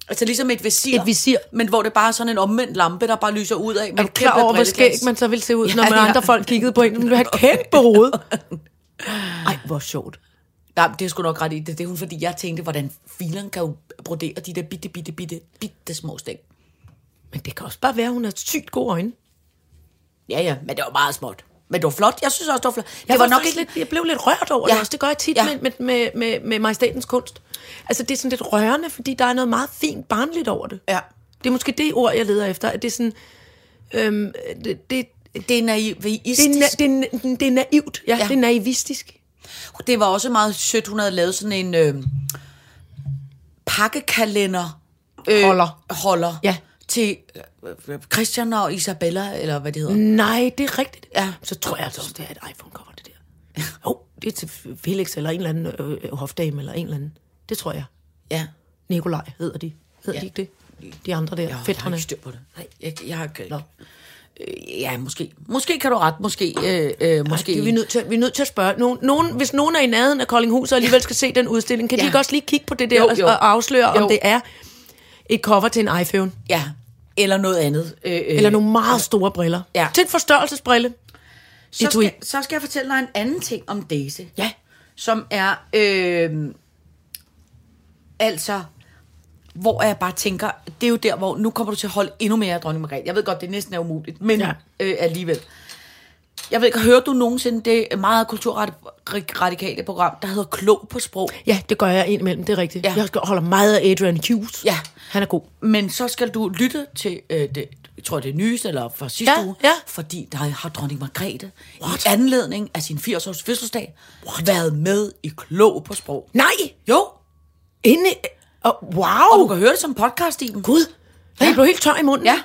Altså ligesom et visir. Et visir. Men hvor det bare er sådan en omvendt lampe, der bare lyser ud af. Er du klar over, hvor brilleglas. skæg man så vil se ud, Ja, når man ja. andre folk kiggede på en? Man ville have kæmpe hoved. Ej, hvor sjovt. Nej, det er sgu nok ret i det. Det er hun, fordi jeg tænkte, hvordan fileren kan jo brodere de der bitte, bitte, bitte, bitte små sting. Men det kan også bare være, at hun har sygt gode øjne. Ja, ja, men det var meget småt. Men det var flot. Jeg synes også, det var flot. Jeg, det var nok ikke... lidt, jeg blev lidt rørt over Ja. det også. Det gør jeg tit Ja. med, med, med, med, med majestatens kunst. Altså, det er sådan lidt rørende, fordi der er noget meget fint barnligt over det. Ja. Det er måske det ord, jeg leder efter. At det er sådan... Øhm, det, det, Det er naivistisk. det, er, na- det, er, det er naivt. Ja. ja, det er naivistisk. Det var også meget sødt, hun havde lavet sådan en øh, pakkekalender øh, Holder. holder Ja. til øh, Christian og Isabella, eller hvad det hedder. Nej, det er rigtigt. Ja. Så tror jeg altså også, det er et iPhone-cover, det der. Jo, oh, det er til Felix eller en eller anden øh, hofdame eller en eller anden. Det tror jeg. Ja. Nikolaj hedder de. Hedder Ja. de ikke det? De andre der, Jeg har ikke styr på det. Nej, jeg, jeg har ikke... Øh, ja, måske. Måske kan du ret. Måske. Øh, øh, måske. Det er vi, nødt til, vi er nødt til at spørge. Nogen, nogen, hvis nogen er i nærheden af Koldinghus og alligevel skal se den udstilling, kan ja. De ikke også lige kigge på det der Jo, og, jo. og afsløre, Jo. om det er et cover til en iPhone? Ja. Eller noget andet. Øh, øh, Eller nogle meget store briller. Ja. Til en forstørrelsesbrille. så skal, så skal jeg fortælle dig en anden ting om Daisy. Ja. Som er... Øh, altså... Hvor jeg bare tænker, det er jo der, hvor nu kommer du til at holde endnu mere af dronning Margrethe. Jeg ved godt, det næsten er umuligt, men ja. Øh, alligevel. Jeg ved ikke, har du nogensinde det meget kulturradikale program, der hedder Klog på sprog? Ja, det gør jeg indimellem, det er rigtigt. Ja. Jeg holder meget af Adrian Hughes. Ja. Han er god. Men så skal du lytte til øh, det, jeg tror det er nyeste, eller fra sidste Ja, uge, ja. fordi der har dronning Margrethe What? i anledning af sin 80-års fødselsdag What? været med i Klog på sprog. Nej! Jo, Inde... Oh, wow! og du kan høre det som podcast i Gud! Jeg blev helt tør i munden. Ja.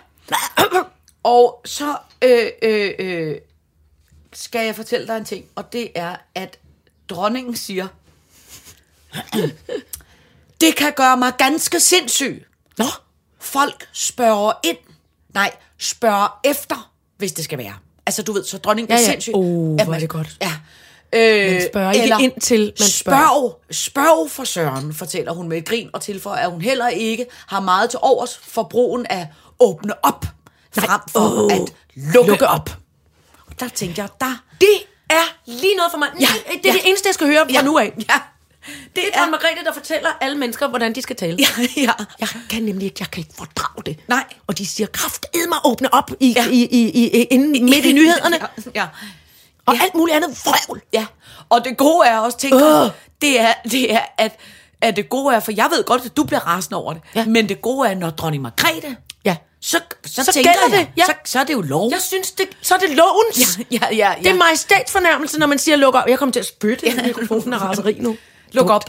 Og så øh, øh, øh, skal jeg fortælle dig en ting, og det er, at dronningen siger, det kan gøre mig ganske sindssyg. Nå, Folk spørger ind. Nej, spørger efter, hvis det skal være. Altså, du ved, så dronningen Ja, er ja. sindssyg. At hvor er det godt. Ja. Øh, Man spørger ikke ind til, man spørger. spørg, spørg for Søren, fortæller hun med et grin, og tilføjer, at hun heller ikke har meget til overs for brugen af åbne op, frem for Åh, at lukke, lukke op. Og der tænker jeg, der... det er lige noget for mig. Ja, det er ja. det eneste, jeg skal høre fra Ja, nu af. Ja, Det er Dronning Margrethe, der fortæller alle mennesker, hvordan de skal tale. ja, ja. Jeg kan nemlig ikke, jeg kan ikke fordrage det. Nej. Og de siger, kraft mig åbne op i, Ja. ja. i, i, i, i, inden midt i nyhederne. Ja, ja. Og alt muligt andet vrøvl. Ja, og det gode er også, tænker, Øh. det er, det er at, at det gode er, for jeg ved godt, at du bliver rasende over det, Ja. men det gode er, når dronning Margrethe Ja. så, så, Så tænker jeg, det, ja. så, så er det jo lov. Jeg synes, det, så er det lovens. Ja, ja, ja. Det er majestætsfornærmelse, når man siger, luk op. Jeg kommer til at spytte i mikrofonen af raseri nu. Luk Dumt. op.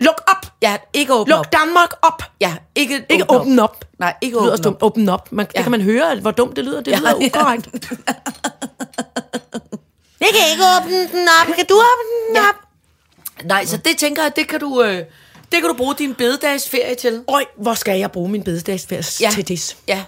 Luk op. Ja, ikke åbne Luk op. Danmark op. Ja, ikke, Ikke åbne op. Nej, ikke åbne op. Åbne op. Man, ja. Ja. Det kan man høre, hvor dumt det lyder. Det Ja, lyder ja. Jeg kan ikke åbne den op. Kan du åbne den Ja. op? Nej, så det tænker jeg, det kan du, øh, det kan du bruge din bededagsferie til. Øj, hvor skal jeg bruge min bededagsfærs Ja. til det? Ja.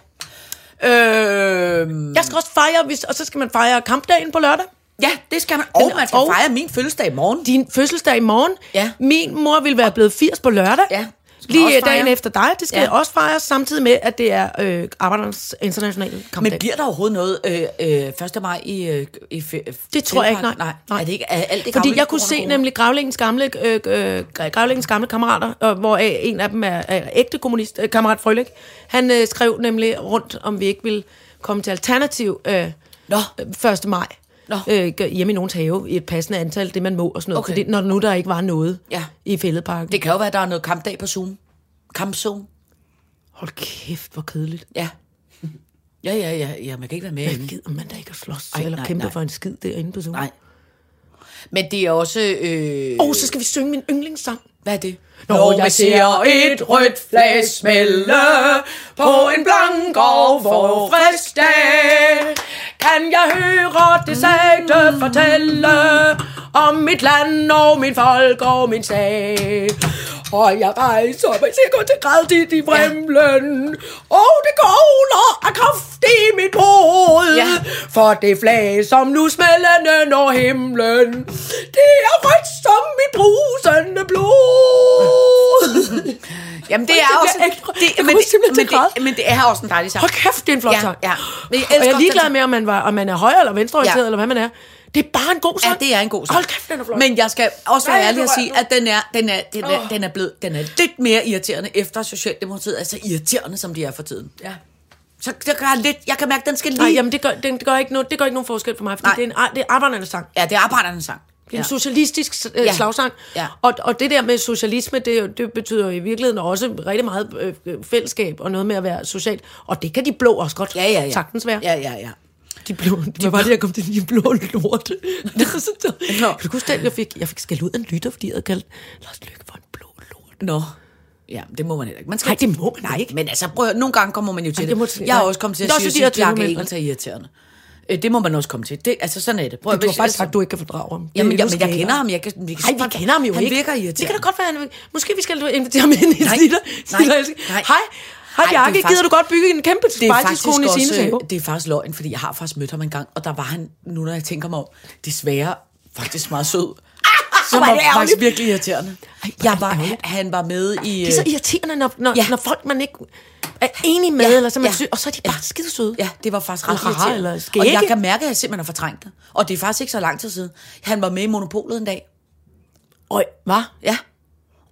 Øh, Jeg skal også fejre, hvis, og så skal man fejre kampdagen på lørdag. ja, det skal man. Og man skal og- fejre min fødselsdag i morgen. Din fødselsdag i morgen. Ja. Min mor vil være blevet 80 på lørdag. Ja. Lige dagen efter dig. Det skal Ja. også fejres, samtidig med, at det er øh, Arbejdernes Internationale Kampdag. Men bliver der overhovedet noget øh, øh, 1. maj i, øh, i fe- Det tror jeg ikke, nej. nej. nej. Er det ikke er alt det Fordi jeg kunne corona- se nemlig Gravlingens gamle, øh, øh, Gravlingens gamle kammerater, øh, hvor øh, en af dem er, er ægte kommunist, øh, kammerat Frølik. Han øh, skrev nemlig rundt, om vi ikke ville komme til alternativ øh, Nå. øh, 1. maj. Nå. Øh, hjemme i nogens have i et passende antal, det man må og sådan noget. Okay. Fordi når nu der ikke var noget Ja. i fældeparken. Det kan jo være, at der er noget kampdag på Zoom. Kampzoom. Hold kæft, hvor kedeligt. Ja. Ja, ja, ja, ja, man kan ikke være med Hvad gider man da ikke at slås Ej, eller nej, kæmpe nej. for en skid derinde på Zoom? Nej. Men det er også... Øh, oh, så skal vi synge min yndlingssang. Hvad er det? Når jeg ser et rødt flag smælde på en blank og forfrisk dag, kan jeg høre det sagte fortælle om mit land og min folk og min sag. Og jeg rejser mig sikkert til grædigt i fremlen, og det gåler af kraft i mit hoved. Ja. For det flag, som nu smældende når himlen, det er rødt som mit brusende blod. Jamen, det er også... Det, jeg men, simpelthen men, det, men det er også en dejlig sang. Hold kæft, det er en flot Ja, sang. ja. Men jeg og jeg er ligeglad med, om man, var, om man er højre eller venstreorienteret, Ja. eller hvad man er. Det er bare en god sang. Ja, det er en god sang. Hold kæft, den er flot. Men jeg skal også være ærlig at sige, at den er, den er, den er, den er blevet den er lidt mere irriterende efter Socialdemokratiet. Altså irriterende, som de er for tiden. Ja. Så det gør lidt, jeg kan mærke, at den skal lige... Nej, jamen det gør, den, det, gør ikke no, det gør ikke nogen forskel for mig, fordi Nej. det er, en, det er arbejdernes sang. Ja, det er arbejdernes sang. Det er en Ja. socialistisk øh, Ja. slagsang. Ja. Og, og det der med socialisme, det, det betyder i virkeligheden også rigtig meget øh, fællesskab og noget med at være socialt. Og det kan de blå også godt Ja, ja, ja. sagtens være. Ja, ja, ja. De blå, de var det, jeg kom til de blå lorte? Nå. Kan du huske den, jeg fik, jeg fik skæld ud af en lytter, fordi jeg havde kaldt Lars Lykke for en blå lort. Nå. Ja, det må man heller ikke. Man skal Nej, det må man Nej, ikke. men altså, prøv, at- nogle gange kommer man jo til Ej, det. det må- jeg har nej. også kommet til Det er at sige, at jeg tænker, Engels er irriterende. Øh, Det må man også komme til. Det, altså, sådan er det. Prøv, Du har faktisk sagt, at du ikke kan fordrage ham. Jamen, jamen, jeg skægere. kender ham. Jeg kan, jeg kan Nej, vi kender ham jo han ikke. virker Det kan irriterende. da godt være, han Måske vi skal invitere ham ind i Nej, Snitter. nej, Snitter, nej. Hej. Ej, Bjarke. er Gider du faktisk- godt bygge en kæmpe faktisk spejltiskone i Sines også, det er faktisk løgn, fordi jeg har faktisk mødt ham en gang, og der var han, nu når jeg tænker mig om, desværre faktisk meget sød. Som hvor er var det faktisk virkelig irriterende. Er jeg var, han var med i... Det er så øh, irriterende, når, når, Ja. når folk, man ikke er enige med, Ja, eller så man ja. sy- og så er de bare skide søde. Ja, det var faktisk ret irriterende. eller og jeg skægge. kan mærke, at jeg simpelthen har fortrængt det. Og det er faktisk ikke så lang tid siden. Han var med i Monopolet en dag. Øj, hvad? Ja.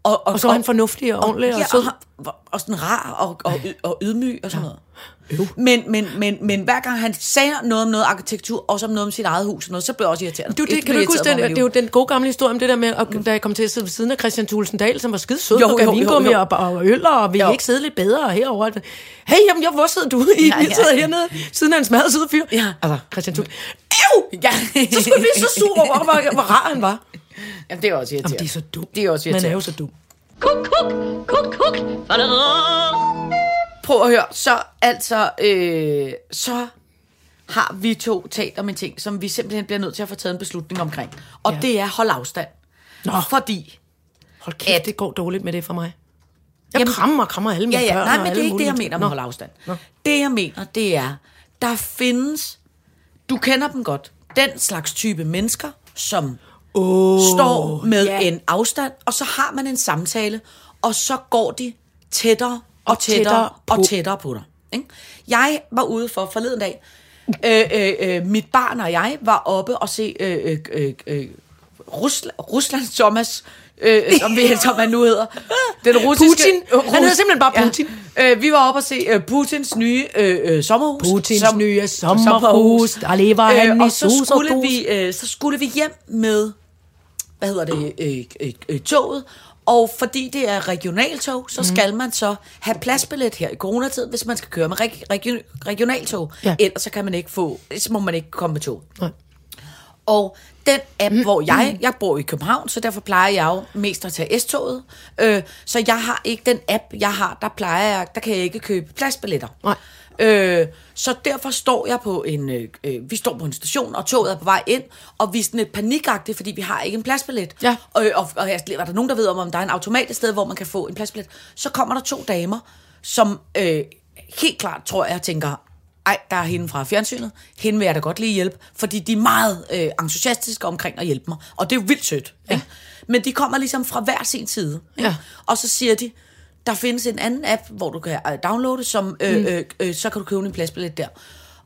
Og, Og så var han fornuftig og ordentlig og ja, sød. Og, og sådan rar og, og, og ydmyg og sådan noget. Men, men, men, men hver gang han sagde noget om noget arkitektur, og om noget om sit eget hus, og noget, så blev jeg også irriteret. Du, det, kan du ikke huske, den, det er jo den gode gamle historie om det der med, at, da jeg kom til at sidde ved siden af Christian Thulesen Dahl, som var skide sød, Jo, og gav vingummi og, og øl, og vil Jo. I ikke sidde lidt bedre herovre? Hey, jamen, jeg, hvor sidder du? I, Ja, ja, ja, ja, sidder ja. hernede, siden af en smadret sød fyr. Ja. Altså, Christian Thulesen. Ew! Ja. Så skulle vi så sur over, hvor, hvor rar han var. Jamen, det er også irriterende. Jamen, det er så dumt. Det er også Man er irriterende. jo så dum. Kuk, kuk, kuk, kuk. Prøv at høre, så altså, øh, så har vi to talt om en ting, som vi simpelthen bliver nødt til at få taget en beslutning omkring. Og Ja. det er hold afstand. Nå. Fordi, Hold kæft, At- det går dårligt med det for mig. Jeg Jamen- krammer og krammer alle mine ja, ja, børn nej, men det er ikke det, jeg mener med Nå. hold afstand. Nå. Det, jeg mener, det er, der findes, du kender dem godt, den slags type mennesker, som oh, står med ja. en afstand, og så har man en samtale, og så går de tættere og, Og tættere, tættere på. og tættere på dig. Ikke? Jeg var ude for forleden dag, øh, øh, øh, mit barn og jeg var oppe og se øh, øh, øh, øh, Rusland, Ruslands Thomas, øh, som, vi, som han nu hedder. Den russiske, Putin. Han hedder simpelthen bare Putin. Ja. Øh, vi var oppe og se øh, Putins nye øh, øh, sommerhus. Putins Som- nye sommerhus. Der lever han i og så sus og skulle, vi, øh, så skulle vi hjem med, hvad hedder det, øh, øh, øh, toget, Og fordi det er regionaltog, så skal man så have pladsbillet her i coronatid, hvis man skal køre med reg- region- regionaltog. Ja. Ellers så kan man ikke få, så må man ikke komme med tog. Nej. Og den app, hvor jeg, jeg bor i København, så derfor plejer jeg jo mest at tage S-toget. Øh, så jeg har ikke den app, jeg har, der plejer jeg, der kan jeg ikke købe pladsbilletter. Nej. Øh, så derfor står jeg på en, øh, øh, vi står på en station, og toget er på vej ind, og vi er sådan lidt panikagtige, fordi vi har ikke en pladsbillet. Ja. Og, og, og jeg, er der nogen, der ved om, om der er en automat et sted, hvor man kan få en pladsbillet, så kommer der to damer, som øh, helt klart, tror jeg, tænker, ej, der er hende fra fjernsynet, hende vil jeg da godt lige hjælpe, fordi de er meget øh, entusiastiske omkring at hjælpe mig, og det er jo vildt sødt. Ja. Ikke? Men de kommer ligesom fra hver sin side, ikke? Ja. og så siger de, der findes en anden app, hvor du kan øh, downloade, som, øh, øh, øh, så kan du købe en pladsbillet der.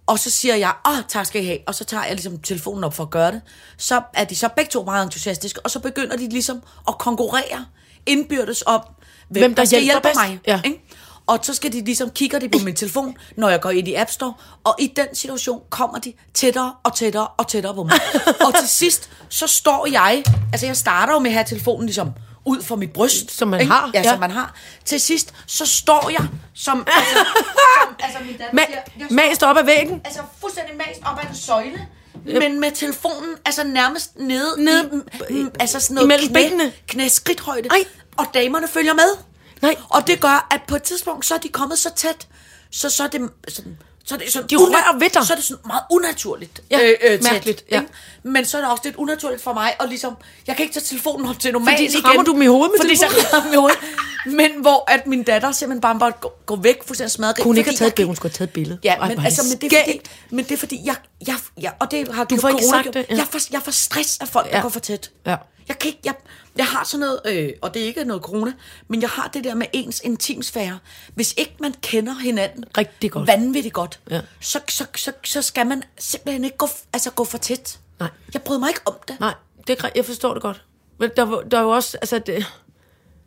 Og så siger jeg, åh, tak skal I have. Og så tager jeg ligesom telefonen op for at gøre det. Så er de så begge to meget entusiastiske, og så begynder de ligesom at konkurrere indbyrdes om, hvem, Hvem der der skal hjælper hjælpe bedst. mig. Ja. Ikke? Og så skal de ligesom, kigger de på min telefon, når jeg går ind i App Store, og i den situation kommer de tættere og tættere og tættere på mig. og til sidst, så står jeg, altså jeg starter jo med at have telefonen ligesom ud for mit bryst. Som man ikke? har, Ja, ja. som man har. Til sidst, så står jeg som, altså, som, altså min datter Ma- siger, jeg mast op ad væggen. altså fuldstændig mast op ad en søjle, men med telefonen altså nærmest nede, Nede- i, mm, altså sådan noget knæ, knæ skridthøjde, Ej. og damerne følger med. Nej. Og det gør, at på et tidspunkt, så er de kommet så tæt, så, så er det sådan, så er det sådan, De rører ved dig. Så er det sådan meget unaturligt. Ja, tæt, mærkeligt, ja. ikke? Men så er det også lidt unaturligt for mig, og ligesom, jeg kan ikke tage telefonen op til normalt Fordi så igen. rammer du dem i hovedet med fordi så rammer jeg dem i hovedet. Men hvor at min datter simpelthen bare, bare går, går væk, fuldstændig smadret. Kunne ikke have taget et billede? Hun skulle have taget et billede. Ja, Ej, men, er altså, det men, det er fordi, men det er fordi, jeg, jeg, jeg og det har Du får ikke sagt det, ja. Jeg, får, jeg får stress af folk, der Ja. går for tæt. Ja. Jeg kan ikke, jeg, jeg har sådan noget, øh, og det er ikke noget corona, men jeg har det der med ens intimsfære. Hvis ikke man kender hinanden Rigtig godt. vanvittigt godt, Ja. så, så, så, så skal man simpelthen ikke gå, altså gå for tæt. Nej. Jeg bryder mig ikke om det. Nej, det er, jeg forstår det godt. Men der, der er jo også, altså det,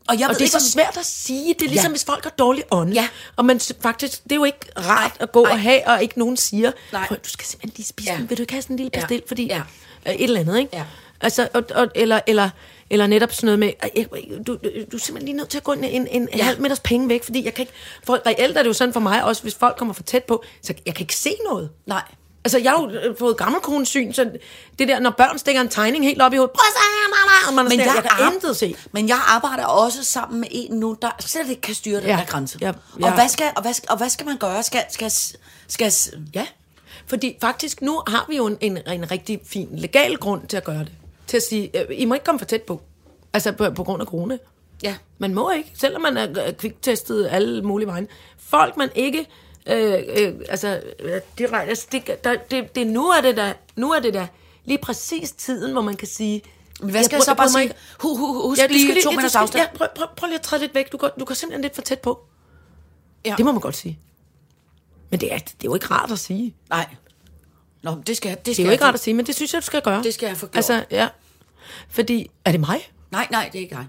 Og, jeg og ved det er ikke, så svært at sige. Det er ligesom, Ja. ja. hvis folk har dårlig ånd. Ja. Og man faktisk, det er jo ikke rart at gå Nej. og have, og ikke nogen siger, Nej. "Prøv, du skal simpelthen lige spise Ja. ja. Vil du ikke have sådan en lille Ja. pastil? Fordi Ja. ja. et eller andet, ikke? Ja. Altså, og, og, eller, eller, eller netop sådan noget med, "Ej, jeg, du, du, du er simpelthen lige nødt til at gå en, en, en Ja. halv meters penge væk, fordi jeg kan ikke, for reelt er det jo sådan for mig også, hvis folk kommer for tæt på, så jeg kan ikke se noget. Nej. Altså, jeg har jo øh, fået gammelkonesyn, så det der, når børn stikker en tegning helt op i hovedet, og man Men jeg, jeg, kan intet se. Men jeg arbejder også sammen med en nu, der slet ikke kan styre den Ja. der grænse. Ja. Og, Ja. hvad skal, og, hvad og hvad skal man gøre? Skal, skal, skal, Ja, fordi faktisk nu har vi jo en, en, en rigtig fin legal grund til at gøre det. Til at sige, øh, I må ikke komme for tæt på. Altså på, på grund af corona. ja. Man må ikke, selvom man er kviktestet alle mulige vegne. Folk, man ikke... Øh, øh, altså, øh, det, altså det, der, det, det, nu er det da, nu er det da lige præcis tiden, hvor man kan sige... Men hvad skal jeg, så bare sige? Hu, hu, hu, husk ja, du lige to du minutters skal- afstand. Ja, prøv, prøv, prøv lige at træde lidt væk. Du går, du går simpelthen lidt for tæt på. Ja. Det må man godt sige. Men det er, det er jo ikke rart at sige. Nej. Nå, det skal, det skal Det er jo jeg ikke rart at sige, men det synes jeg, du skal gøre. Det skal jeg få gjort. Altså, ja. Fordi, er det mig? Nej, nej, det er ikke dig.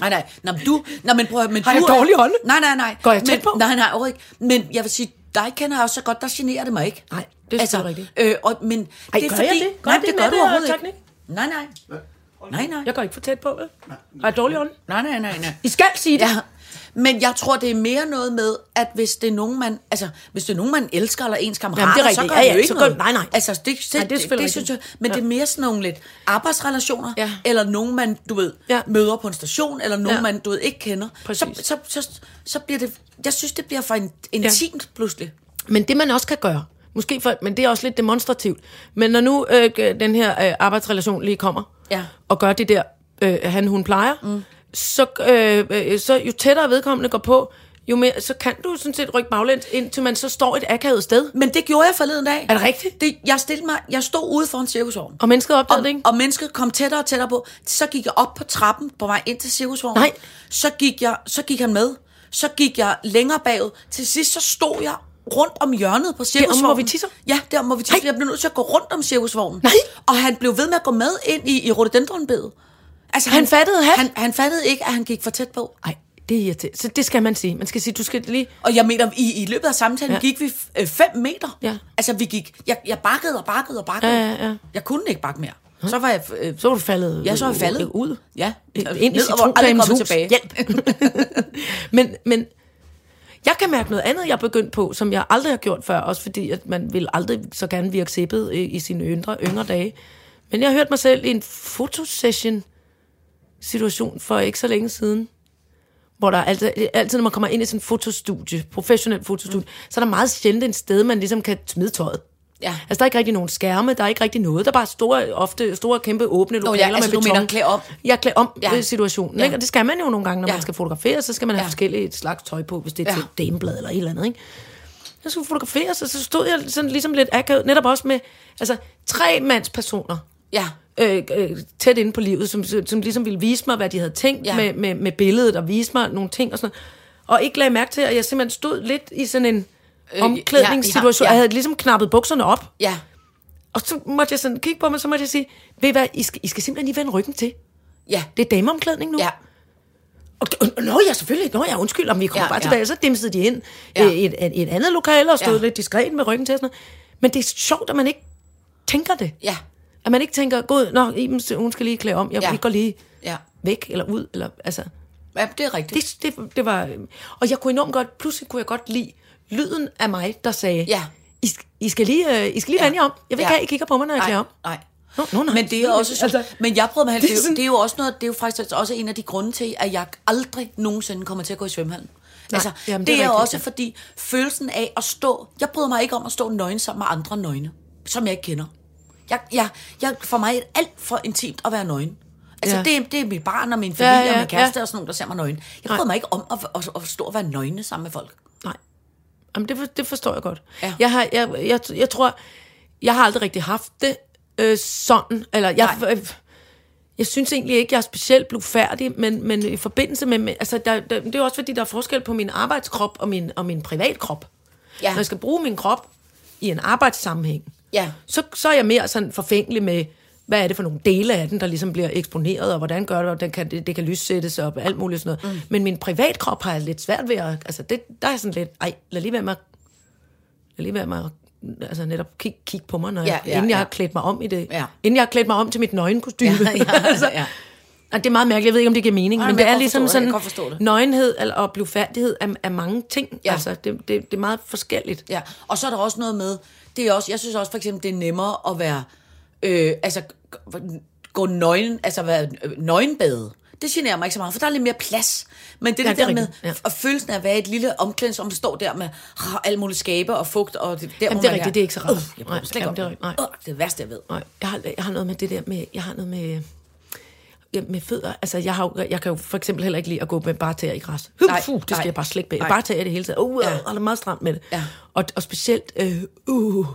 Nej, nej. Nå, men du... Nå, men prøv at- men Har du jeg er- dårlig ånde? Nej, nej, nej. Går jeg tæt men, på? Nej, nej, overhovedet ikke. Men jeg vil sige, dig kender jeg også så godt, der generer det mig ikke. Nej, det er selvfølgelig rigtigt. Øh, og, men Ej, det er gør fordi... jeg det? Gør nej, det, det gør du det, overhovedet teknik? ikke. Nej, nej. Nej, nej. Jeg går ikke for tæt på, vel? Har jeg dårlig ånd? Nej, nej, nej, nej. I skal sige det. Ja, men jeg tror, det er mere noget med, at hvis det er nogen, man, altså, hvis det er nogen, man elsker, eller ens kammerater, Jamen, det er så rigtigt. gør Ja, det ja, jo ikke så gør- noget. nej, nej. Altså, det, det, Nej, det det, det, synes jeg, men Ja. det er mere sådan nogle lidt arbejdsrelationer, Ja. eller nogen, man, du ved, Ja. møder på en station, eller nogen, Ja. man, du ved, ikke kender. Så, Præcis. så, så, så bliver det, jeg synes, det bliver for in- intimt pludselig. Men det man også kan gøre, måske for, men det er også lidt demonstrativt, men når nu øh, den her øh, arbejdsrelation lige kommer, Ja. og gør det der, øh, han hun plejer, mm. Så, øh, øh, så jo tættere vedkommende går på, jo mere, så kan du sådan set rykke baglæns, indtil man så står et akavet sted. Men det gjorde jeg forleden dag. Er det rigtigt? Det, jeg, stillede mig, jeg stod ude foran cirkusvognen. Og mennesket opdagede det, ikke? og mennesket kom tættere og tættere på. Så gik jeg op på trappen på vej ind til cirkusvognen. Nej. Så gik, jeg, så gik han med. Så gik jeg længere bagud. Til sidst så stod jeg rundt om hjørnet på cirkusvognen. hvor vi tisser? Ja, der hvor vi tisser. Nej. Jeg blev nødt til at gå rundt om cirkusvognen. Nej. Og han blev ved med at gå med ind i, i rhododendronbedet. Altså, Han fattede hat? Han, han fattede ikke, at han gik for tæt på. Nej, det er irriterende. Så det skal man sige. Man skal sige, du skal lige... Og jeg mener, i, i løbet af samtalen ja. Gik vi 5 meter. Ja. Altså, vi gik... Jeg, jeg bakkede og bakkede og bakkede. Ja, ja, ja. Jeg kunne ikke bakke mere. Så var jeg... Øh, Så var du faldet, ja, så var jeg faldet. øh, ud. Ja, Ind i kommet hus. tilbage. Hjælp. men, men jeg kan mærke noget andet, jeg er begyndt på, som jeg aldrig har gjort før, også fordi at man vil aldrig så gerne virke sippet i, i sine yngre, yngre dage. Men jeg har hørt mig selv i en fotosession situation for ikke så længe siden, hvor der altid, altid når man kommer ind i sådan en fotostudie, professionel fotostudie, mm. så er der meget sjældent et sted, man ligesom kan smide tøjet. Ja. Altså, der er ikke rigtig nogen skærme, der er ikke rigtig noget. Der er bare store, ofte store, kæmpe, åbne lokaler ja, altså, med du beton. mener klæde om? Ja, klæde om Ja. ja. situationen. Ja. Ikke? Og det skal man jo nogle gange, når Ja. man skal fotografere, så skal man have Ja. forskellige slags tøj på, hvis det er Ja. til dameblad eller et eller andet. Ikke? Jeg skulle fotografere, så, så stod jeg sådan ligesom lidt akavet, netop også med altså, tre mandspersoner Ja. øh, øh, tæt inde på livet, som, som ligesom ville vise mig, hvad de havde tænkt Ja. med, med, med billedet, og vise mig nogle ting og sådan noget. Og ikke lagde mærke til, at jeg simpelthen stod lidt i sådan en Øh, omklædningssituation. ja, ja. Jeg havde ligesom knappet bukserne op, Ja. og så måtte jeg sådan kigge på mig, så måtte jeg sige, ved I hvad, I skal, I skal simpelthen lige vende ryggen til. Ja. Det er dameomklædning nu. Ja. Og, og, nå ja, selvfølgelig. Nå ja, undskyld, om vi kommer Ja, bare ja. tilbage. Så dimsede de ind Ja. ja. i, et, et, et andet lokale og stod ja. lidt diskret med ryggen til. Og sådan noget. Men det er sjovt, at man ikke tænker det. Ja. At man ikke tænker, god, nå, Iben, hun skal lige klæde om. Jeg, Ja. går lige Ja. væk eller ud. Eller, altså, Ja, det er rigtigt. det, det, det var... Og jeg kunne enormt godt, pludselig kunne jeg godt lide lyden af mig, der sagde, Ja. I, I skal lige, øh, I skal lige Ja. vende jer om. Jeg vil Ja. ikke have, I kigger på mig, når jeg klæder om. Nej. Nå, nå, nej. Men det er også altså, Men jeg prøver med det, er jo, det er jo også noget, det er jo faktisk også en af de grunde til, at jeg aldrig nogensinde kommer til at gå i svømmehallen. Altså, jamen, det, det er det er rigtigt, også ja. fordi følelsen af at stå, jeg bryder mig ikke om at stå nøgen sammen med andre nøgne, som jeg ikke kender. Jeg, jeg, jeg, for mig er det alt for intimt at være nøgen. Altså, ja. Det, er, det er mit barn og min familie ja, Ja, og min kæreste ja. og sådan nogen, der ser mig nøgen. Jeg bryder mig ikke om at, at, at stå og være nøgne sammen med folk. Nej. Jamen, det, for- det forstår jeg godt. Ja. Jeg, har, jeg, jeg, jeg tror, jeg har aldrig rigtig haft det øh, sådan. Eller jeg, øh, jeg synes egentlig ikke, jeg er specielt blufærdig, men, men i forbindelse med... med altså, der, der, det er også, fordi der er forskel på min arbejdskrop og min, og min privatkrop. Ja. Når jeg skal bruge min krop i en arbejdssammenhæng, Ja. så, så er jeg mere sådan forfængelig med, hvad er det for nogle dele af den, der ligesom bliver eksponeret, og hvordan gør det, og den kan, det, det kan lyssættes op, og alt muligt sådan noget. Mm. Men min privatkrop har jeg lidt svært ved at, altså det, der er sådan lidt, ej, lad lige være med, lad lige være med at, altså netop kigge kig på mig, når Ja, jeg, ja, inden jeg ja. har klædt mig om i det, Ja. inden jeg har klædt mig om til mit nøgenkostyme. Ja, ja, altså, ja. Og det er meget mærkeligt, jeg ved ikke, om det giver mening, Nej, men men det er ligesom forstå sådan, forstå det. nøgenhed og blufærdighed er, er mange ting. Ja. Ja. Altså, det, det, det er meget forskelligt. Ja, og så er der også noget med, det er også, jeg synes også for eksempel, det er nemmere at være, øh, altså gå nøgen, altså være øh, nøgenbade. Det generer mig ikke så meget, for der er lidt mere plads. Men det, Ja, ja, det er der med, ja. og følelsen af at være et lille omklædningsrum, der står der med ah, alt muligt skabe og fugt, og det, der Jamen, det er rigtigt, det er ikke så rart. Uh, jeg Nej, jamen, det er nej. Uh, det er værste, jeg ved. Nej, jeg har, jeg har noget med det der med, jeg har noget med, ja, med fødder. Altså, jeg, har, jo- jeg kan jo for eksempel heller ikke lide at gå med bare tæer i græs. Uh, Nej, Fuh, det skal nej. jeg bare slække bag. Bare tæer det hele taget. Uh, Ja. og er meget stramt med det. Ja. Og, og specielt, øh, uh,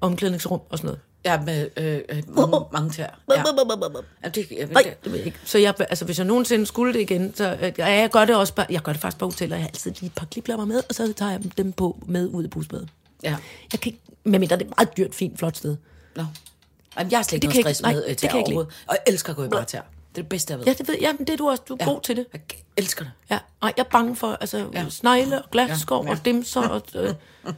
omklædningsrum og sådan noget. Ja, med øh, øh, mange, mange tæer. Ja. Ja, det, jeg, Nej, det, ved jeg ikke. Så jeg, altså, hvis jeg nogensinde skulle det igen, så øh, ja, jeg gør det også bare, jeg gør det faktisk på hoteller. Jeg har altid lige et par kliplammer med, og så tager jeg dem på med ud i busbadet. ja. Jeg kan ikke, medmindre det er et meget dyrt, fint, flot sted. Nå. Jamen, jeg har slet ikke Det noget stress ikke- nej, med øh, det tæer kan overhovedet. Og jeg elsker at gå i bare tæer. Det er det bedste, jeg ved. Ja, det ved jeg, men det er du også, du er ja. god til det. Jeg elsker det. Ja, nej, jeg er bange for altså, Ja. snegle og ja, ja. ja. og dimser og øh,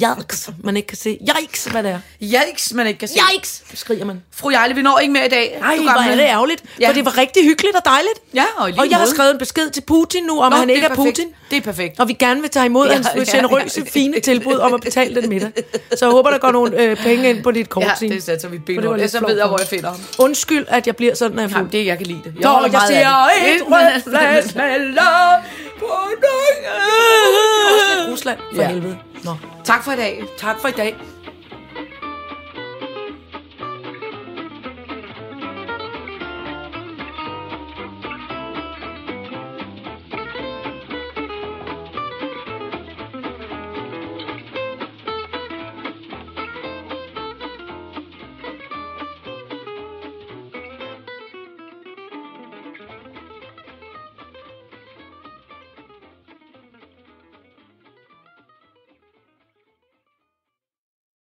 jaks, man ikke kan se. Yikes, hvad det er. Yikes, man ikke kan se. Yikes, skriger man. Fru Jejle, vi når ikke mere i dag. Nej, hvor er det ærgerligt, Ja. for det var rigtig hyggeligt og dejligt. Ja, og og jeg har skrevet en besked til Putin nu, om Nå, han ikke er er perfekt. Putin. Det er perfekt. Og vi gerne vil tage imod Ja, hans ja, generøse, ja. fine tilbud om at betale den middag. Så jeg håber, der går nogle øh, penge ind på dit kort, Ja, det satser vi For det Så ved jeg, hvor jeg finder ham. Undskyld, at jeg bliver sådan, er Jamen, fuld. det, jeg kan lide det. Jeg holder jeg siger af et rødt flas melder på Øh. Rusland, for helvede. Nå, Tak for i dag. tak for i dag.